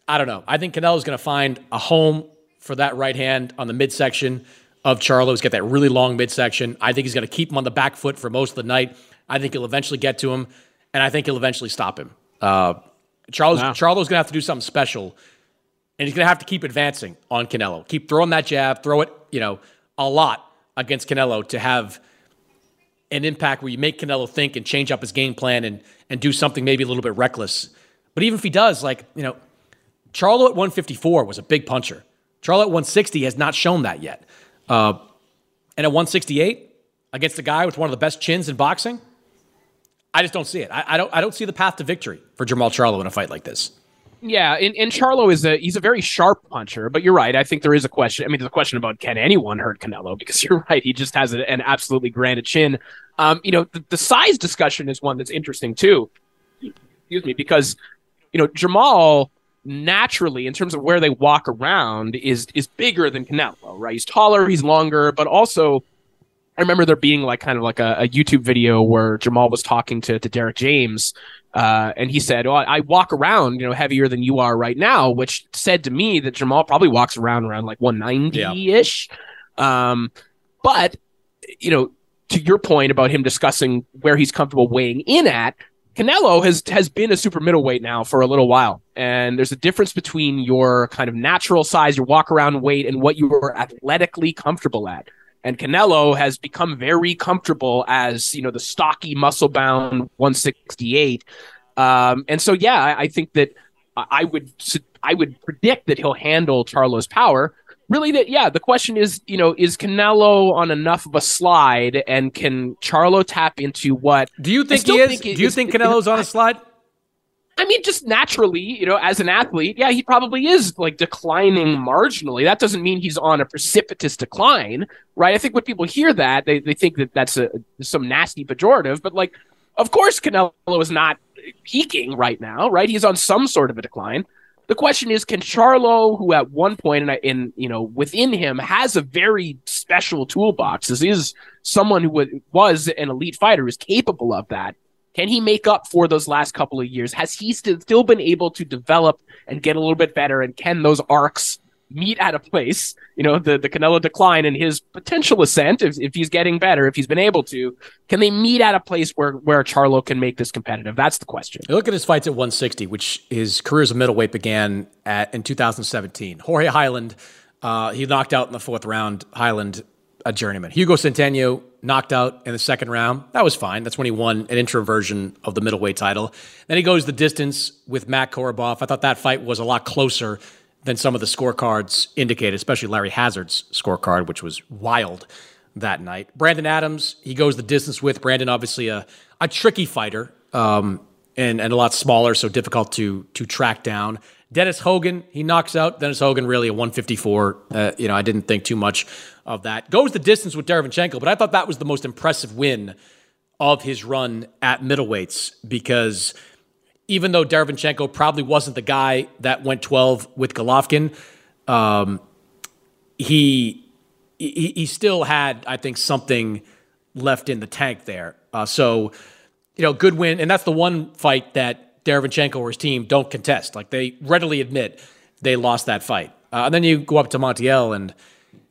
I don't know. I think Canelo's going to find a home for that right hand on the midsection of Charlo. He's got that really long midsection. I think he's going to keep him on the back foot for most of the night. I think he'll eventually get to him, and I think he'll eventually stop him. Uh, Charlo's, wow. Charlo's going to have to do something special, and he's going to have to keep advancing on Canelo. Keep throwing that jab, throw it, you know, a lot against Canelo to have an impact where you make Canelo think and change up his game plan and and do something maybe a little bit reckless. But even if he does, like, you know, Charlo at 154 was a big puncher. Charlo at 160 has not shown that yet. Uh, and at 168, against a guy with one of the best chins in boxing, I just don't see it. I, I, don't. I don't see the path to victory for Jermall Charlo in a fight like this. Yeah, and, and Charlo is a he's a very sharp puncher, but you're right. I think there is a question. I mean, there's a question about can anyone hurt Canelo because you're right. He just has an absolutely granite chin. Um, you know, the, the size discussion is one that's interesting too. Excuse me, because you know Jermall naturally, in terms of where they walk around, is is bigger than Canelo, right? He's taller, he's longer, but also I remember there being like kind of like a, a YouTube video where Jermall was talking to, to Derrick James, uh, and he said, "Oh, I walk around, you know, heavier than you are right now," which said to me that Jermall probably walks around around like 190 ish. Um, but you know, to your point about him discussing where he's comfortable weighing in at, Canelo has has been a super middleweight now for a little while, and there's a difference between your kind of natural size, your walk around weight, and what you are athletically comfortable at. And Canelo has become very comfortable as you know the stocky, muscle bound 168. Um, and so, yeah, I, I think that I would I would predict that he'll handle Charlo's power really that yeah the question is you know is canelo on enough of a slide and can charlo tap into what do you think he is think do you think canelo's on a slide I mean, just naturally, you know, as an athlete, yeah, he probably is like declining marginally. That doesn't mean he's on a precipitous decline, right? I think when people hear that, they, they think that that's a some nasty pejorative, but like, of course, Canelo is not peaking right now, right? He's on some sort of a decline. The question is, can Charlo, who at one point in, in you know within him has a very special toolbox, this is someone who was an elite fighter, is capable of that. Can he make up for those last couple of years? Has he st- still been able to develop and get a little bit better? And can those arcs meet at a place, you know, the, the Canelo decline and his potential ascent, if, if he's getting better, if he's been able to, can they meet at a place where, where Charlo can make this competitive? That's the question. You look at his fights at 160, which his career as a middleweight began at in 2017. Jorge Heiland. uh, he knocked out in the fourth round, Heiland, a journeyman. Hugo Centeno knocked out in the second round. That was fine. That's when he won an interim version of the middleweight title. Then he goes the distance with Matt Korobov. I thought that fight was a lot closer than some of the scorecards indicated, especially Larry Hazzard's scorecard, which was wild that night. Brandon Adams, he goes the distance with. Brandon, obviously a, a tricky fighter um, and, and a lot smaller, so difficult to, to track down. Dennis Hogan, he knocks out Dennis Hogan, really a 154. Uh, you know, I didn't think too much of that. Goes the distance with Derevyanchenko, but I thought that was the most impressive win of his run at middleweights because – even though Derevyanchenko probably wasn't the guy that went 12 with Golovkin, um, he, he, he still had, I think, something left in the tank there. Uh, so, you know, good win. And that's the one fight that Derevyanchenko or his team don't contest. Like they readily admit they lost that fight. Uh, and then you go up to Montiel and,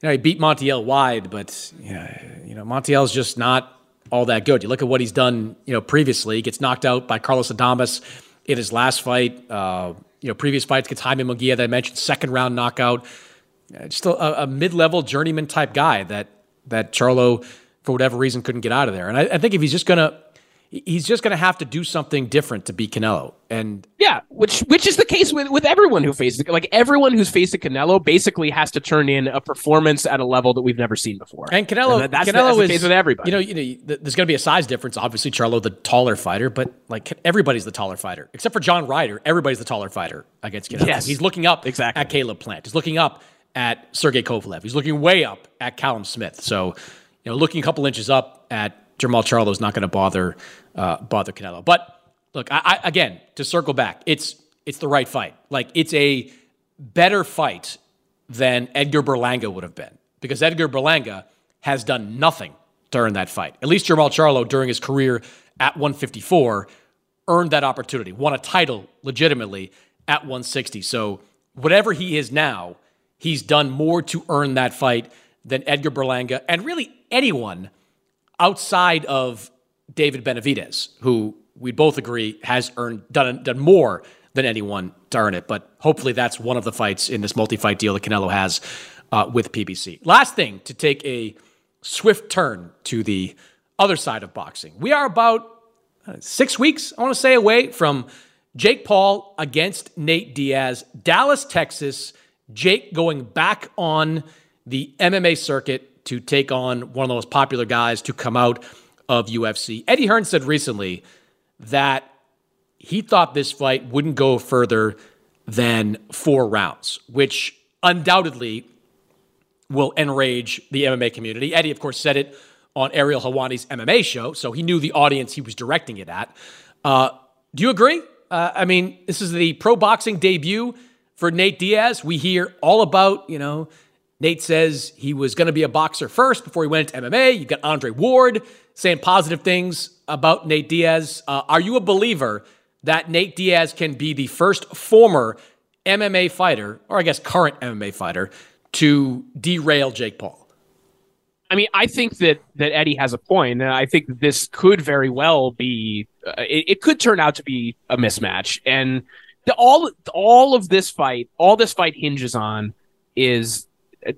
know, he beat Montiel wide, but, yeah, you know, Montiel's just not all that good. You look at what he's done, you know, previously. He gets knocked out by Carlos Adames in his last fight. Uh, you know, previous fights against Jaime Munguia that I mentioned, second round knockout. Just a, a mid level journeyman type guy that that Charlo, for whatever reason, couldn't get out of there. And I, I think if he's just gonna he's just going to have to do something different to beat Canelo. And yeah, which which is the case with with everyone who faces like everyone who's faced Canelo basically has to turn in a performance at a level that we've never seen before. And Canelo, and that's, Canelo the, that's is the case with everybody. You know, you know, there's going to be a size difference. Obviously, Charlo the taller fighter, but like everybody's the taller fighter except for John Ryder. Everybody's the taller fighter against Canelo. Yes. he's looking up exactly at Caleb Plant. He's looking up at Sergey Kovalev. He's looking way up at Callum Smith. So, you know, looking a couple inches up at Jermall Charlo is not going to bother uh, bother Canelo. But look, I, I, again to circle back, it's it's the right fight. Like it's a better fight than Edgar Berlanga would have been because Edgar Berlanga has done nothing earn that fight. At least Jermall Charlo during his career at 154 earned that opportunity, won a title legitimately at 160. So whatever he is now, he's done more to earn that fight than Edgar Berlanga and really anyone outside of David Benavidez, who we both agree has earned done done more than anyone to earn it. But hopefully, that's one of the fights in this multi-fight deal that Canelo has uh, with PBC. Last thing to take a swift turn to the other side of boxing. We are about uh, six weeks, I want to say, away from Jake Paul against Nate Diaz, Dallas, Texas. Jake going back on the MMA circuit to take on one of the most popular guys to come out of UFC. Eddie Hearn said recently that he thought this fight wouldn't go further than four rounds, which undoubtedly will enrage the MMA community. Eddie, of course, said it on Ariel Helwani's MMA show, so he knew the audience he was directing it at. Uh, do you agree? Uh, I mean, this is the pro boxing debut for Nate Diaz. We hear all about, you know, Nate says he was going to be a boxer first before he went into MMA. You've got Andre Ward saying positive things about Nate Diaz. Uh, are you a believer that Nate Diaz can be the first former MMA fighter, or I guess current MMA fighter, to derail Jake Paul? I mean, I think that that Eddie has a point, and I think this could very well be. Uh, it, it, could turn out to be a mismatch, and the, all all of this fight, all this fight hinges on is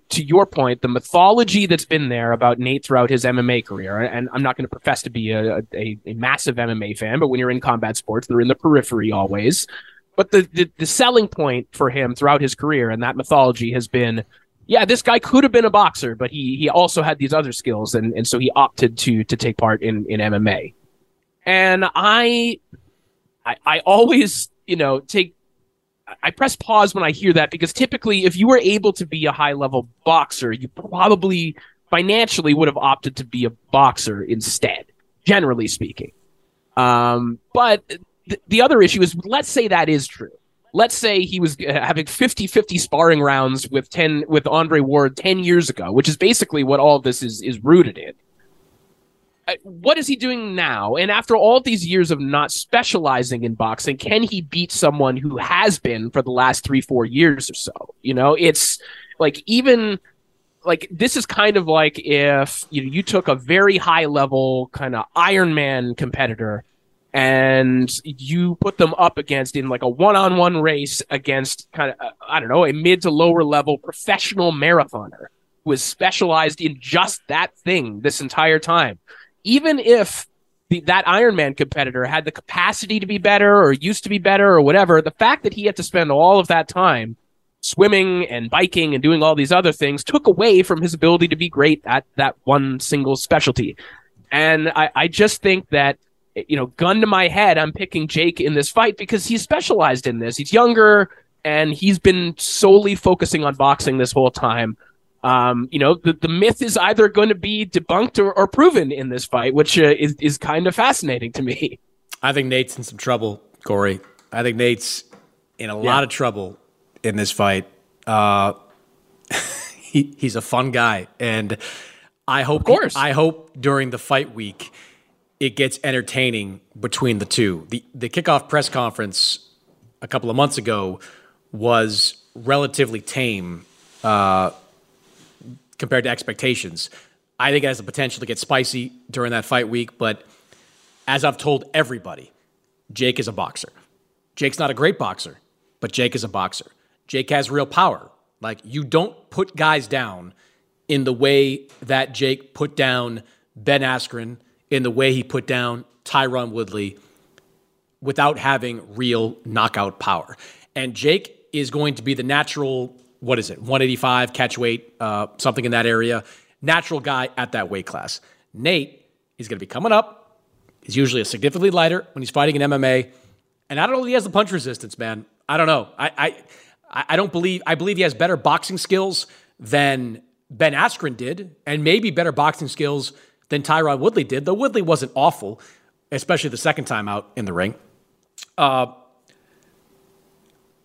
to your point, the mythology that's been there about Nate throughout his MMA career, and I'm not going to profess to be a, a, a, massive MMA fan, but when you're in combat sports, they're in the periphery always. But the, the, the selling point for him throughout his career and that mythology has been, yeah, this guy could have been a boxer, but he he also had these other skills, and, and so he opted to to take part in, in MMA. And I, I I always you know take I press pause when I hear that because typically, if you were able to be a high level boxer, you probably financially would have opted to be a boxer instead, generally speaking. Um, but th- the other issue is let's say that is true. Let's say he was uh, having 50 50 sparring rounds with 10 with Andre Ward 10 years ago, which is basically what all of this is, is rooted in. What is he doing now? And after all these years of not specializing in boxing, can he beat someone who has been for the last three, four years or so? You know, it's like even like this is kind of like if you know, you took a very high level kind of Iron Man competitor and you put them up against in like a one-on-one race against kind of uh, I don't know a mid to lower level professional marathoner who is specialized in just that thing this entire time even if the, that Ironman competitor had the capacity to be better or used to be better or whatever, the fact that he had to spend all of that time swimming and biking and doing all these other things took away from his ability to be great at that one single specialty. And I, I just think that, you know, gun to my head, I'm picking Jake in this fight because he's specialized in this. He's younger and he's been solely focusing on boxing this whole time um, you know, the, the myth is either going to be debunked or, or proven in this fight, which uh, is, is kind of fascinating to me. I think Nate's in some trouble, Corey. I think Nate's in a yeah. lot of trouble in this fight. Uh, he, he's a fun guy, and I hope, of course, I hope during the fight week it gets entertaining between the two. The the kickoff press conference a couple of months ago was relatively tame uh, compared to expectations. I think it has the potential to get spicy during that fight week, but as I've told everybody, Jake is a boxer. Jake's not a great boxer, but Jake is a boxer. Jake has real power. Like you don't put guys down in the way that Jake put down Ben Askren, in the way he put down Tyron Woodley without having real knockout power. And Jake is going to be the natural, what is it, 185 catch weight, uh, something in that area, natural guy at that weight class. Nate is going to be coming up. He's usually a significantly lighter when he's fighting in MMA. And I don't know if he has the punch resistance, man. I don't know. I, I, I don't believe, I believe he has better boxing skills than Ben Askren did, and maybe better boxing skills than Tyron Woodley did, though Woodley wasn't awful, especially the second time out in the ring. Uh,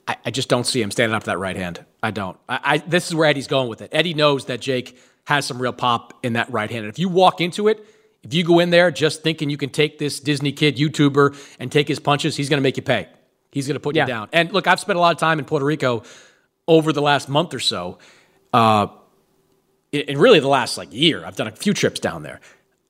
I, I, just don't see him standing up to that right hand. I don't. I, I, this is where Eddie's going with it. Eddie knows that Jake has some real pop in that right hand. And if you walk into it, if you go in there just thinking you can take this Disney kid YouTuber and take his punches, he's going to make you pay. He's going to put yeah. you down. And look, I've spent a lot of time in Puerto Rico over the last month or so. Uh, in really the last like year, I've done a few trips down there.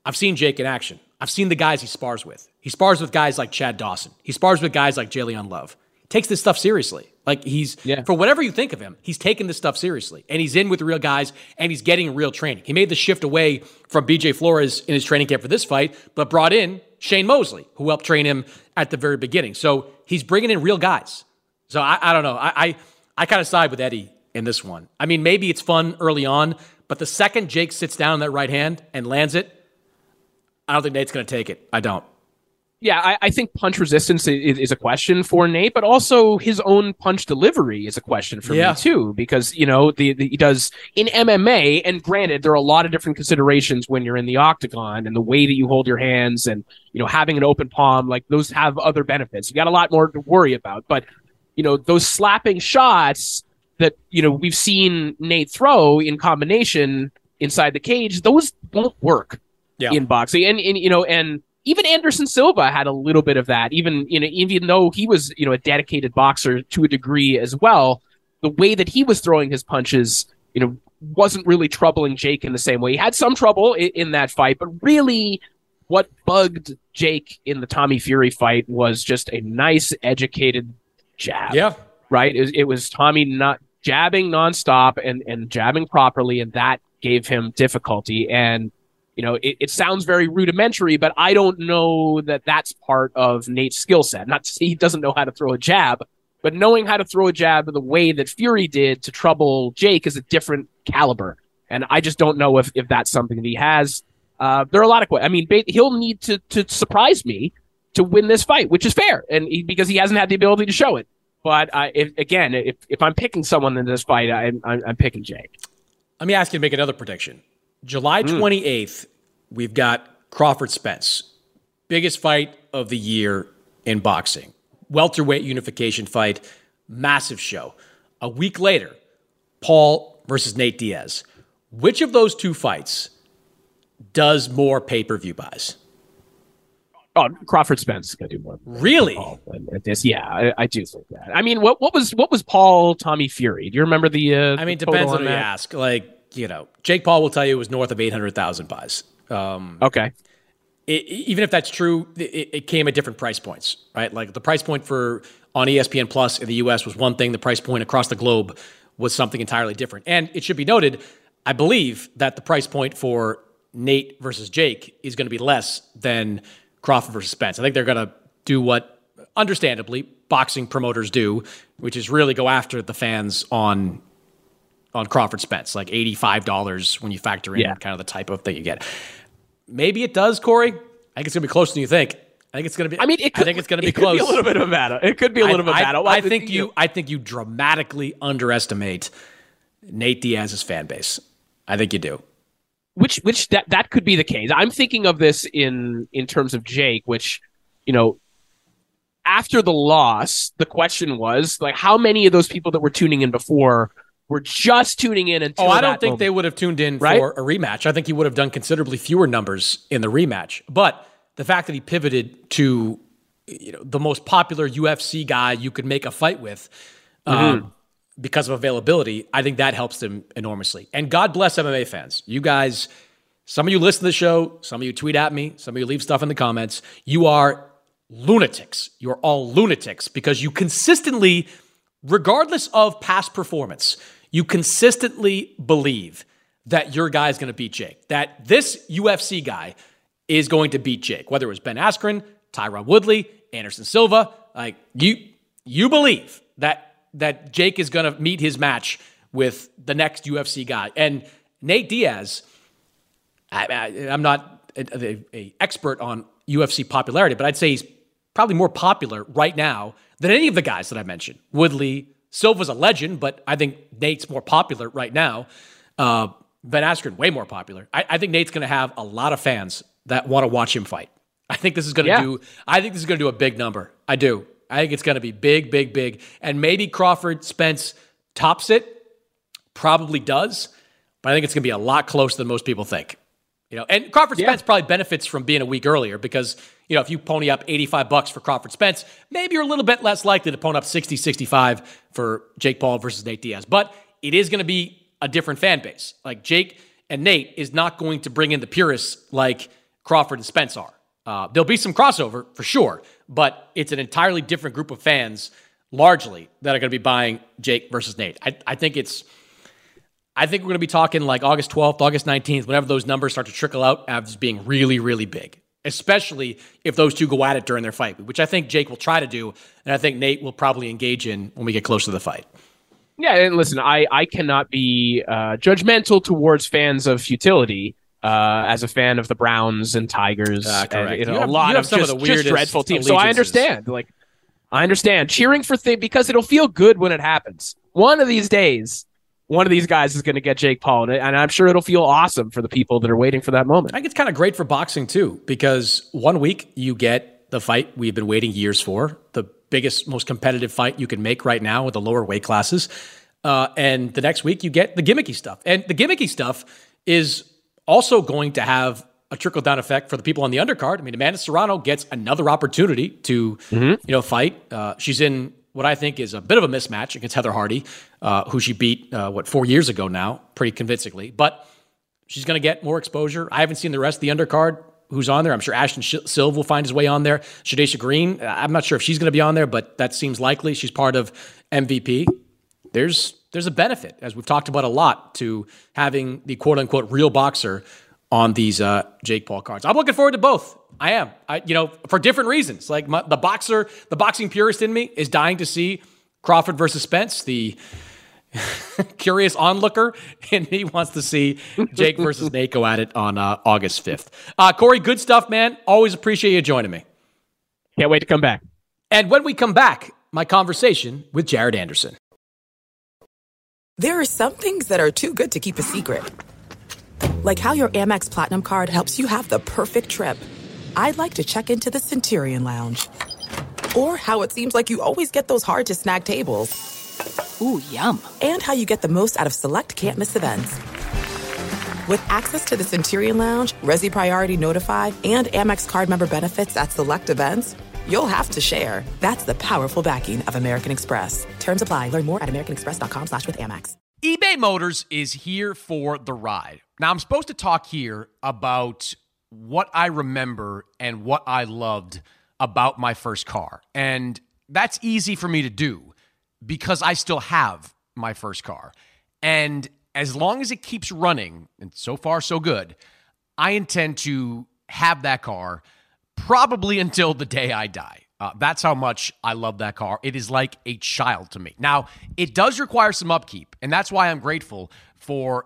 I've seen Jake in action. I've seen the guys he spars with. He spars with guys like Chad Dawson. He spars with guys like J'Leon Love. He takes this stuff seriously. Like he's yeah. for whatever you think of him, he's taking this stuff seriously, and he's in with real guys, and he's getting real training. He made the shift away from BJ Flores in his training camp for this fight, but brought in Shane Mosley, who helped train him at the very beginning. So he's bringing in real guys. So I, I don't know. I I, I kind of side with Eddie in this one. I mean, maybe it's fun early on, but the second Jake sits down on that right hand and lands it, I don't think Nate's going to take it. I don't. Yeah, I, I think punch resistance is, is, a question for Nate, but also his own punch delivery is a question for yeah. me too, because you know the, the, he does in MMA. And granted, there are a lot of different considerations when you're in the octagon and the way that you hold your hands, and you know having an open palm, like those have other benefits. You got a lot more to worry about, but you know those slapping shots that you know we've seen Nate throw in combination inside the cage, those won't work yeah. in boxing. And, and you know, and even Anderson Silva had a little bit of that. Even you know, even though he was you know a dedicated boxer to a degree as well, the way that he was throwing his punches, you know, wasn't really troubling Jake in the same way. He had some trouble in, in that fight, but really, what bugged Jake in the Tommy Fury fight was just a nice, educated jab. Yeah, right. It was, it was Tommy not jabbing nonstop and and jabbing properly, and that gave him difficulty. And you know, it, it sounds very rudimentary, but I don't know that that's part of Nate's skill set. Not to say he doesn't know how to throw a jab, but knowing how to throw a jab the way that Fury did to trouble Jake is a different caliber. And I just don't know if, if that's something that he has. Uh, there are a lot of questions. I mean, he'll need to, to surprise me to win this fight, which is fair, and he, because he hasn't had the ability to show it. But uh, if, again, if, if I'm picking someone in this fight, I'm, I'm, I'm picking Jake. Let me ask you to make another prediction. July 28th, mm. we've got Crawford Spence. Biggest fight of the year in boxing. Welterweight unification fight, massive show. A week later, Paul versus Nate Diaz. Which of those two fights does more pay per view buys? Oh, Crawford Spence is gonna do more. Really? This, yeah, I, I, do think that. I mean, what what was what was Paul Tommy Fury? Do you remember the? Uh, I mean, depends on who you ask. Like you know, Jake Paul will tell you it was north of eight hundred thousand buys. Um, okay. It, even if that's true, it, it, came at different price points, right? Like the price point for on ESPN Plus in the U.S. was one thing. The price point across the globe was something entirely different. And it should be noted, I believe that the price point for Nate versus Jake is going to be less than Crawford versus Spence. I think they're going to do what, understandably, boxing promoters do, which is really go after the fans on on Crawford Spence, like eighty five dollars when you factor in yeah. kind of the type of thing you get. Maybe it does, Corey. I think it's going to be closer than you think. I think it's going to be. I mean, it could, I think it's going to be it close. Could be a little bit of a battle. It could be a little I, bit of a battle. I, I think you. I think you dramatically underestimate Nate Diaz's fan base. I think you do which which that that could be the case. I'm thinking of this in in terms of Jake, which you know after the loss, the question was like how many of those people that were tuning in before were just tuning in until Oh, I don't think moment. they would have tuned in right? for a rematch. I think he would have done considerably fewer numbers in the rematch. But the fact that he pivoted to you know the most popular UFC guy you could make a fight with um, mm-hmm. because of availability, I think that helps them enormously. And God bless MMA fans. You guys, some of you listen to the show, some of you tweet at me, some of you leave stuff in the comments. You are lunatics. You're all lunatics because you consistently, regardless of past performance, you consistently believe that your guy is going to beat Jake, that this UFC guy is going to beat Jake, whether it was Ben Askren, Tyron Woodley, Anderson Silva. Like you, you believe that that Jake is going to meet his match with the next UFC guy, and Nate Diaz. I, am not a, a, a expert on UFC popularity, but I'd say he's probably more popular right now than any of the guys that I mentioned. Woodley, Silva's a legend, but I think Nate's more popular right now. Uh, Ben Askren, way more popular. I, I think Nate's going to have a lot of fans that want to watch him fight. I think this is going to yeah. do. I think this is going to do a big number. I do. I think it's going to be big, big, big, and maybe Crawford Spence tops it. Probably does, but I think it's going to be a lot closer than most people think. You know, and Crawford yeah. Spence probably benefits from being a week earlier because you know if you pony up 85 bucks for Crawford Spence, maybe you're a little bit less likely to pony up 60, 65 for Jake Paul versus Nate Diaz. But it is going to be a different fan base. Like Jake and Nate is not going to bring in the purists like Crawford and Spence are. Uh, there'll be some crossover for sure, but it's an entirely different group of fans, largely, that are going to be buying Jake versus Nate. I, I think it's. I think we're going to be talking like August 12th, August 19th, whenever those numbers start to trickle out as being really, really big, especially if those two go at it during their fight, which I think Jake will try to do, and I think Nate will probably engage in when we get close to the fight. Yeah, and listen, I, I cannot be uh, judgmental towards fans of futility uh, as a fan of the Browns and Tigers, uh, and, you know, you have, a lot of, just, of the just dreadful teams. So I understand, like, I understand cheering for things because it'll feel good when it happens. One of these days, one of these guys is going to get Jake Paul, and I'm sure it'll feel awesome for the people that are waiting for that moment. I think it's kind of great for boxing too, because one week you get the fight we've been waiting years for, the biggest, most competitive fight you can make right now with the lower weight classes, uh, and the next week you get the gimmicky stuff, and the gimmicky stuff is also going to have a trickle down effect for the people on the undercard. I mean, Amanda Serrano gets another opportunity to, mm-hmm. you know, fight. Uh, she's in what I think is a bit of a mismatch against Heather Hardy, uh, who she beat uh, what four years ago now, pretty convincingly. But she's going to get more exposure. I haven't seen the rest of the undercard. Who's on there? I'm sure Ashton Sylve will find his way on there. Shadasia Green, I'm not sure if she's going to be on there, but that seems likely. She's part of MVP. There's there's a benefit, as we've talked about a lot, to having the quote unquote real boxer on these uh, Jake Paul cards. I'm looking forward to both. I am. I, you know, for different reasons. Like my, the boxer, the boxing purist in me is dying to see Crawford versus Spence. The curious onlooker and he wants to see Jake versus Nate go at it on uh, August 5th. Uh, Corey, good stuff, man. Always appreciate you joining me. Can't wait to come back. And when we come back, my conversation with Jared Anderson. There are some things that are too good to keep a secret. Like how your Amex Platinum card helps you have the perfect trip. I'd like to check into the Centurion Lounge. Or how it seems like you always get those hard to snag tables. Ooh, yum. And how you get the most out of select can't miss events. With access to the Centurion Lounge, Resy Priority Notified, and Amex card member benefits at select events, you'll have to share. That's the powerful backing of American Express. Terms apply. Learn more at americanexpress.com slash with Amex. eBay Motors is here for the ride. Now, I'm supposed to talk here about what I remember and what I loved about my first car. And that's easy for me to do because I still have my first car. And as long as it keeps running, and so far so good, I intend to have that car – probably until the day I die. Uh, that's how much I love that car. It is like a child to me. Now, it does require some upkeep, and that's why I'm grateful for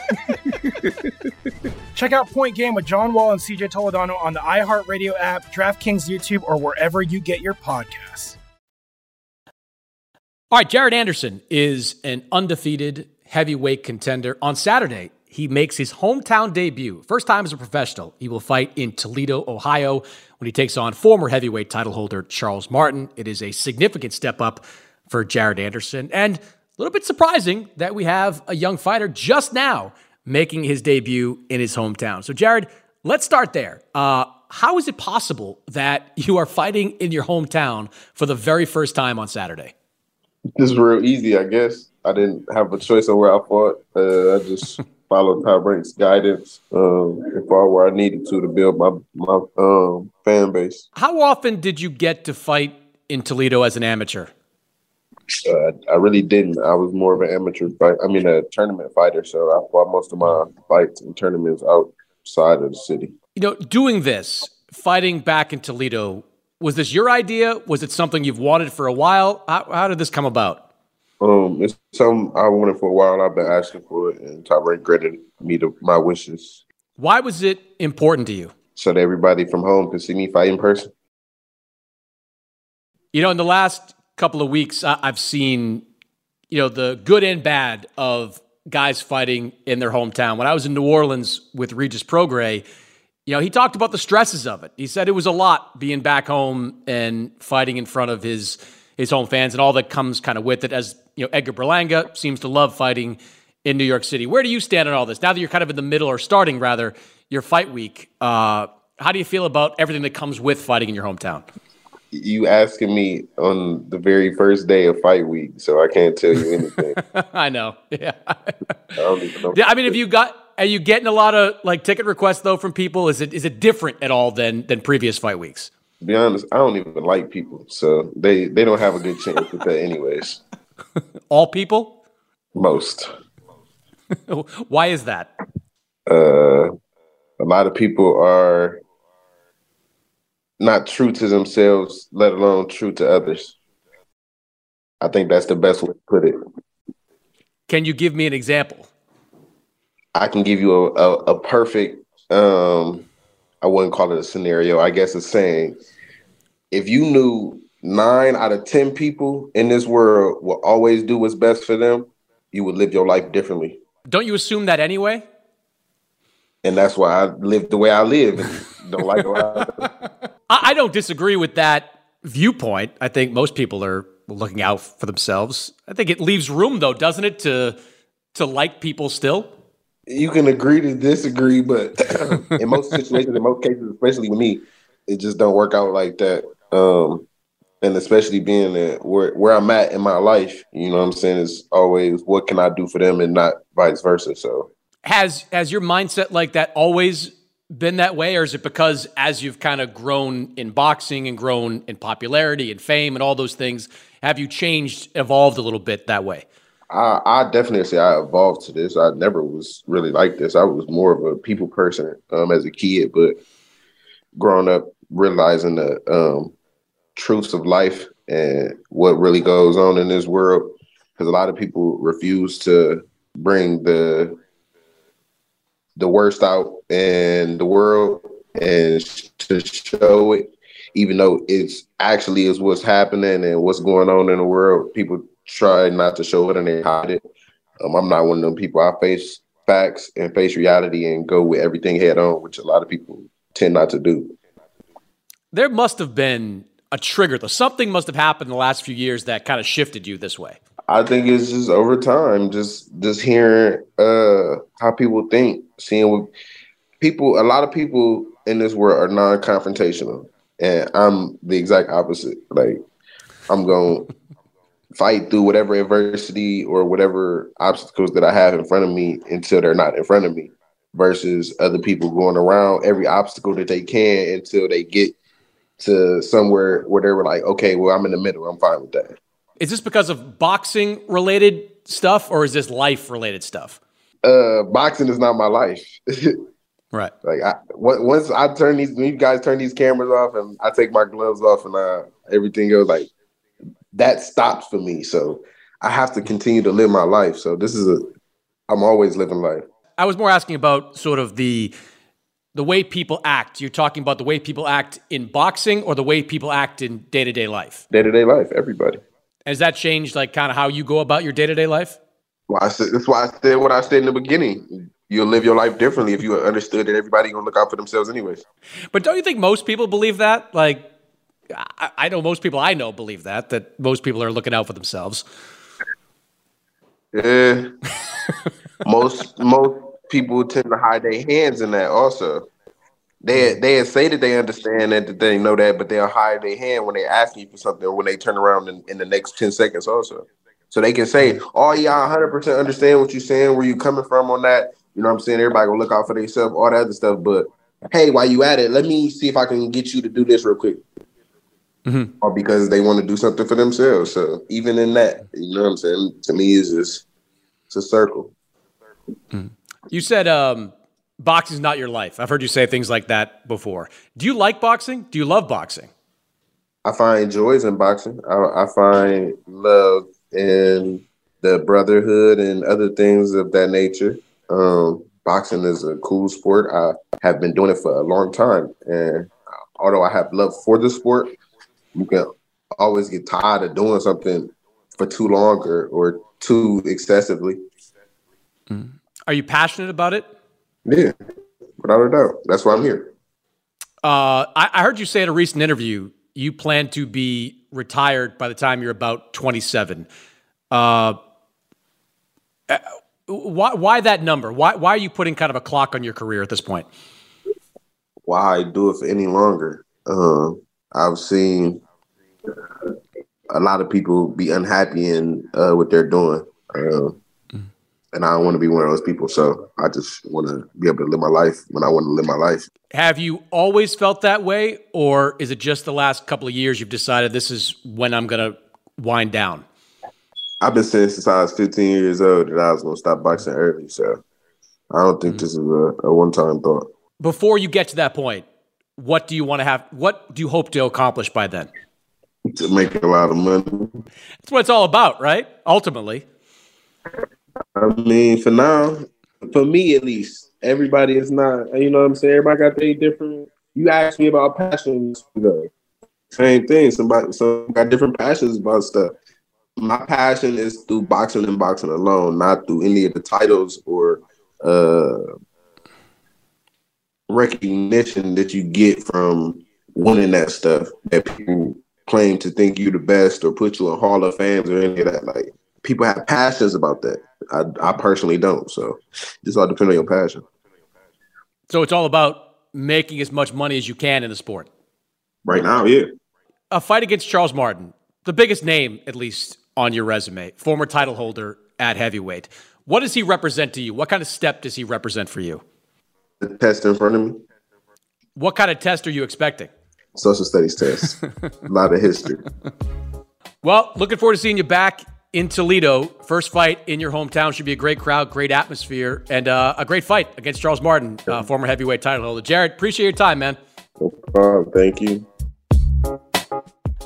Check out Point Game with John Wall and CJ Toledano on the iHeartRadio app, DraftKings YouTube, or wherever you get your podcasts. All right, Jared Anderson is an undefeated heavyweight contender. On Saturday, he makes his hometown debut. First time as a professional. He will fight in Toledo, Ohio, when he takes on former heavyweight title holder Charles Martin. It is a significant step up for Jared Anderson. And a little bit surprising that we have a young fighter just now making his debut in his hometown. So, Jared, let's start there. Uh, how is it possible that you are fighting in your hometown for the very first time on Saturday? This is real easy, I guess. I didn't have a choice of where I fought. Uh, I just followed Top Rank's guidance um, and fought where I needed to to build my my um, fan base. How often did you get to fight in Toledo as an amateur? Uh, I really didn't. I was more of an amateur fight. I mean, a tournament fighter. So I fought most of my fights and tournaments outside of the city. You know, doing this, fighting back in Toledo, was this your idea? Was it something you've wanted for a while? How, how did this come about? Um, it's something I wanted for a while. I've been asking for it, and Rank granted me to my wishes. Why was it important to you? So that everybody from home could see me fight in person. You know, in the last couple of weeks, I've seen, you know, the good and bad of guys fighting in their hometown. When I was in New Orleans with Regis Prograis, you know, he talked about the stresses of it. He said it was a lot being back home and fighting in front of his his home fans and all that comes kind of with it. As you know, Edgar Berlanga seems to love fighting in New York City. Where do you stand on all this? Now that you're kind of in the middle or starting rather your fight week, uh, how do you feel about everything that comes with fighting in your hometown? You asking me on the very first day of fight week, so I can't tell you anything. I know. Yeah. I don't even know. Yeah, I mean, if you got are you getting a lot of like ticket requests though from people? Is it is it different at all than than previous fight weeks? To be honest, I don't even like people, so they they don't have a good chance with that, anyways. all people? Most. Why is that? Uh, a lot of people are not true to themselves, let alone true to others. I think that's the best way to put it. Can you give me an example? I can give you a, a, a perfect um I wouldn't call it a scenario. I guess it's saying if you knew nine out of ten people in this world will always do what's best for them, you would live your life differently. Don't you assume that anyway? And that's why I live the way I live don't like I don't disagree with that viewpoint. I think most people are looking out for themselves. I think it leaves room, though, doesn't it, to to like people still. You can agree to disagree, but in most situations, in most cases, especially with me, it just don't work out like that. Um, and especially being at where where I'm at in my life, you know what I'm saying, is always what can I do for them and not vice versa. So has has your mindset like that always been that way, or is it because as you've kind of grown in boxing and grown in popularity and fame and all those things, have you changed, evolved a little bit that way? I, I definitely say I evolved to this. I never was really like this. I was more of a people person um, as a kid, but growing up, realizing the um, truths of life and what really goes on in this world, because a lot of people refuse to bring the the worst out in the world and to show it, even though it's actually is what's happening and what's going on in the world. People try not to show it and they hide it. Um, I'm not one of them people. I face facts and face reality and go with everything head on, which a lot of people tend not to do. There must have been a trigger though? Something must have happened in the last few years that kind of shifted you this way. I think it's just over time, just just hearing uh how people think, seeing what people a lot of people in this world are non-confrontational. And I'm the exact opposite. Like I'm going to fight through whatever adversity or whatever obstacles that I have in front of me until they're not in front of me versus other people going around every obstacle that they can until they get to somewhere where they were like, okay, well, I'm in the middle. I'm fine with that. Is this because of boxing related stuff or is this life related stuff? Uh, boxing is not my life. right. Like I, once I turn these, when you guys turn these cameras off and I take my gloves off and uh, everything goes like that stops for me. So I have to continue to live my life. So this is a, I'm always living life. I was more asking about sort of the the way people act. You're talking about the way people act in boxing or the way people act in day to day life. Day to day life, everybody. Has that changed, like kind of how you go about your day to day life? Well, I said, that's why I said what I said in the beginning. You'll live your life differently if you understood that everybody gonna look out for themselves, anyways. But don't you think most people believe that? Like, I, I know most people I know believe that that most people are looking out for themselves. Yeah, most most people tend to hide their hands in that. Also, they they say that they understand that, they know that, but they'll hide their hand when they ask you for something, or when they turn around in, in the next ten seconds. Also, so they can say, "Oh yeah, I hundred percent understand what you're saying, where you coming from on that." You know what I'm saying? Everybody gonna look out for themselves, all that other stuff. But hey, while you at it, let me see if I can get you to do this real quick mm-hmm. or because they want to do something for themselves. So even in that, you know what I'm saying? To me, it's just it's a circle. Mm. You said um, boxing is not your life. I've heard you say things like that before. Do you like boxing? Do you love boxing? I find joys in boxing. I, I find love in the brotherhood and other things of that nature. Um, boxing is a cool sport. I have been doing it for a long time, and although I have love for the sport, you can always get tired of doing something for too long or, or too excessively. Mm. Are you passionate about it? Yeah, without a doubt. That's why I'm here. Uh, I, I heard you say in a recent interview you plan to be retired by the time you're about 27. Uh, uh, why, why that number? Why, why are you putting kind of a clock on your career at this point? Why I do it for any longer? Uh, I've seen a lot of people be unhappy in uh, what they're doing. Uh, and I don't want to be one of those people. So I just want to be able to live my life when I want to live my life. Have you always felt that way, or is it just the last couple of years you've decided this is when I'm going to wind down? I've been saying since I was 15 years old that I was going to stop boxing early. So I don't think mm. this is a, a one time thought. Before you get to that point, what do you want to have? What do you hope to accomplish by then? To make a lot of money. That's what it's all about, right? Ultimately. I mean, for now, for me at least, everybody is not. You know what I'm saying? Everybody got their different. You asked me about passions, you know, same thing. Somebody, some got different passions about stuff. My passion is through boxing and boxing alone, not through any of the titles or uh recognition that you get from winning that stuff that people claim to think you're the best or put you in Hall of Fames or any of that. Like people have passions about that. I, I personally don't. So just all depends on your passion. So it's all about making as much money as you can in the sport. Right now, yeah. A fight against Charles Martin, the biggest name, at least on your resume, former title holder at heavyweight. What does he represent to you? What kind of step does he represent for you? the test in front of me. What kind of test are you expecting? Social studies test. a lot of history. Well, looking forward to seeing you back in Toledo. First fight in your hometown should be a great crowd, great atmosphere, and uh, a great fight against Charles Martin, uh, former heavyweight title holder. Jared, appreciate your time, man. No problem. Thank you.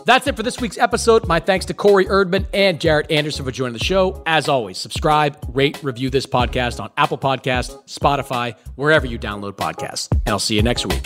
That's it for this week's episode. My thanks to Corey Erdman and Jared Anderson for joining the show. As always, subscribe, rate, review this podcast on Apple Podcast, Spotify, wherever you download podcasts. And I'll see you next week.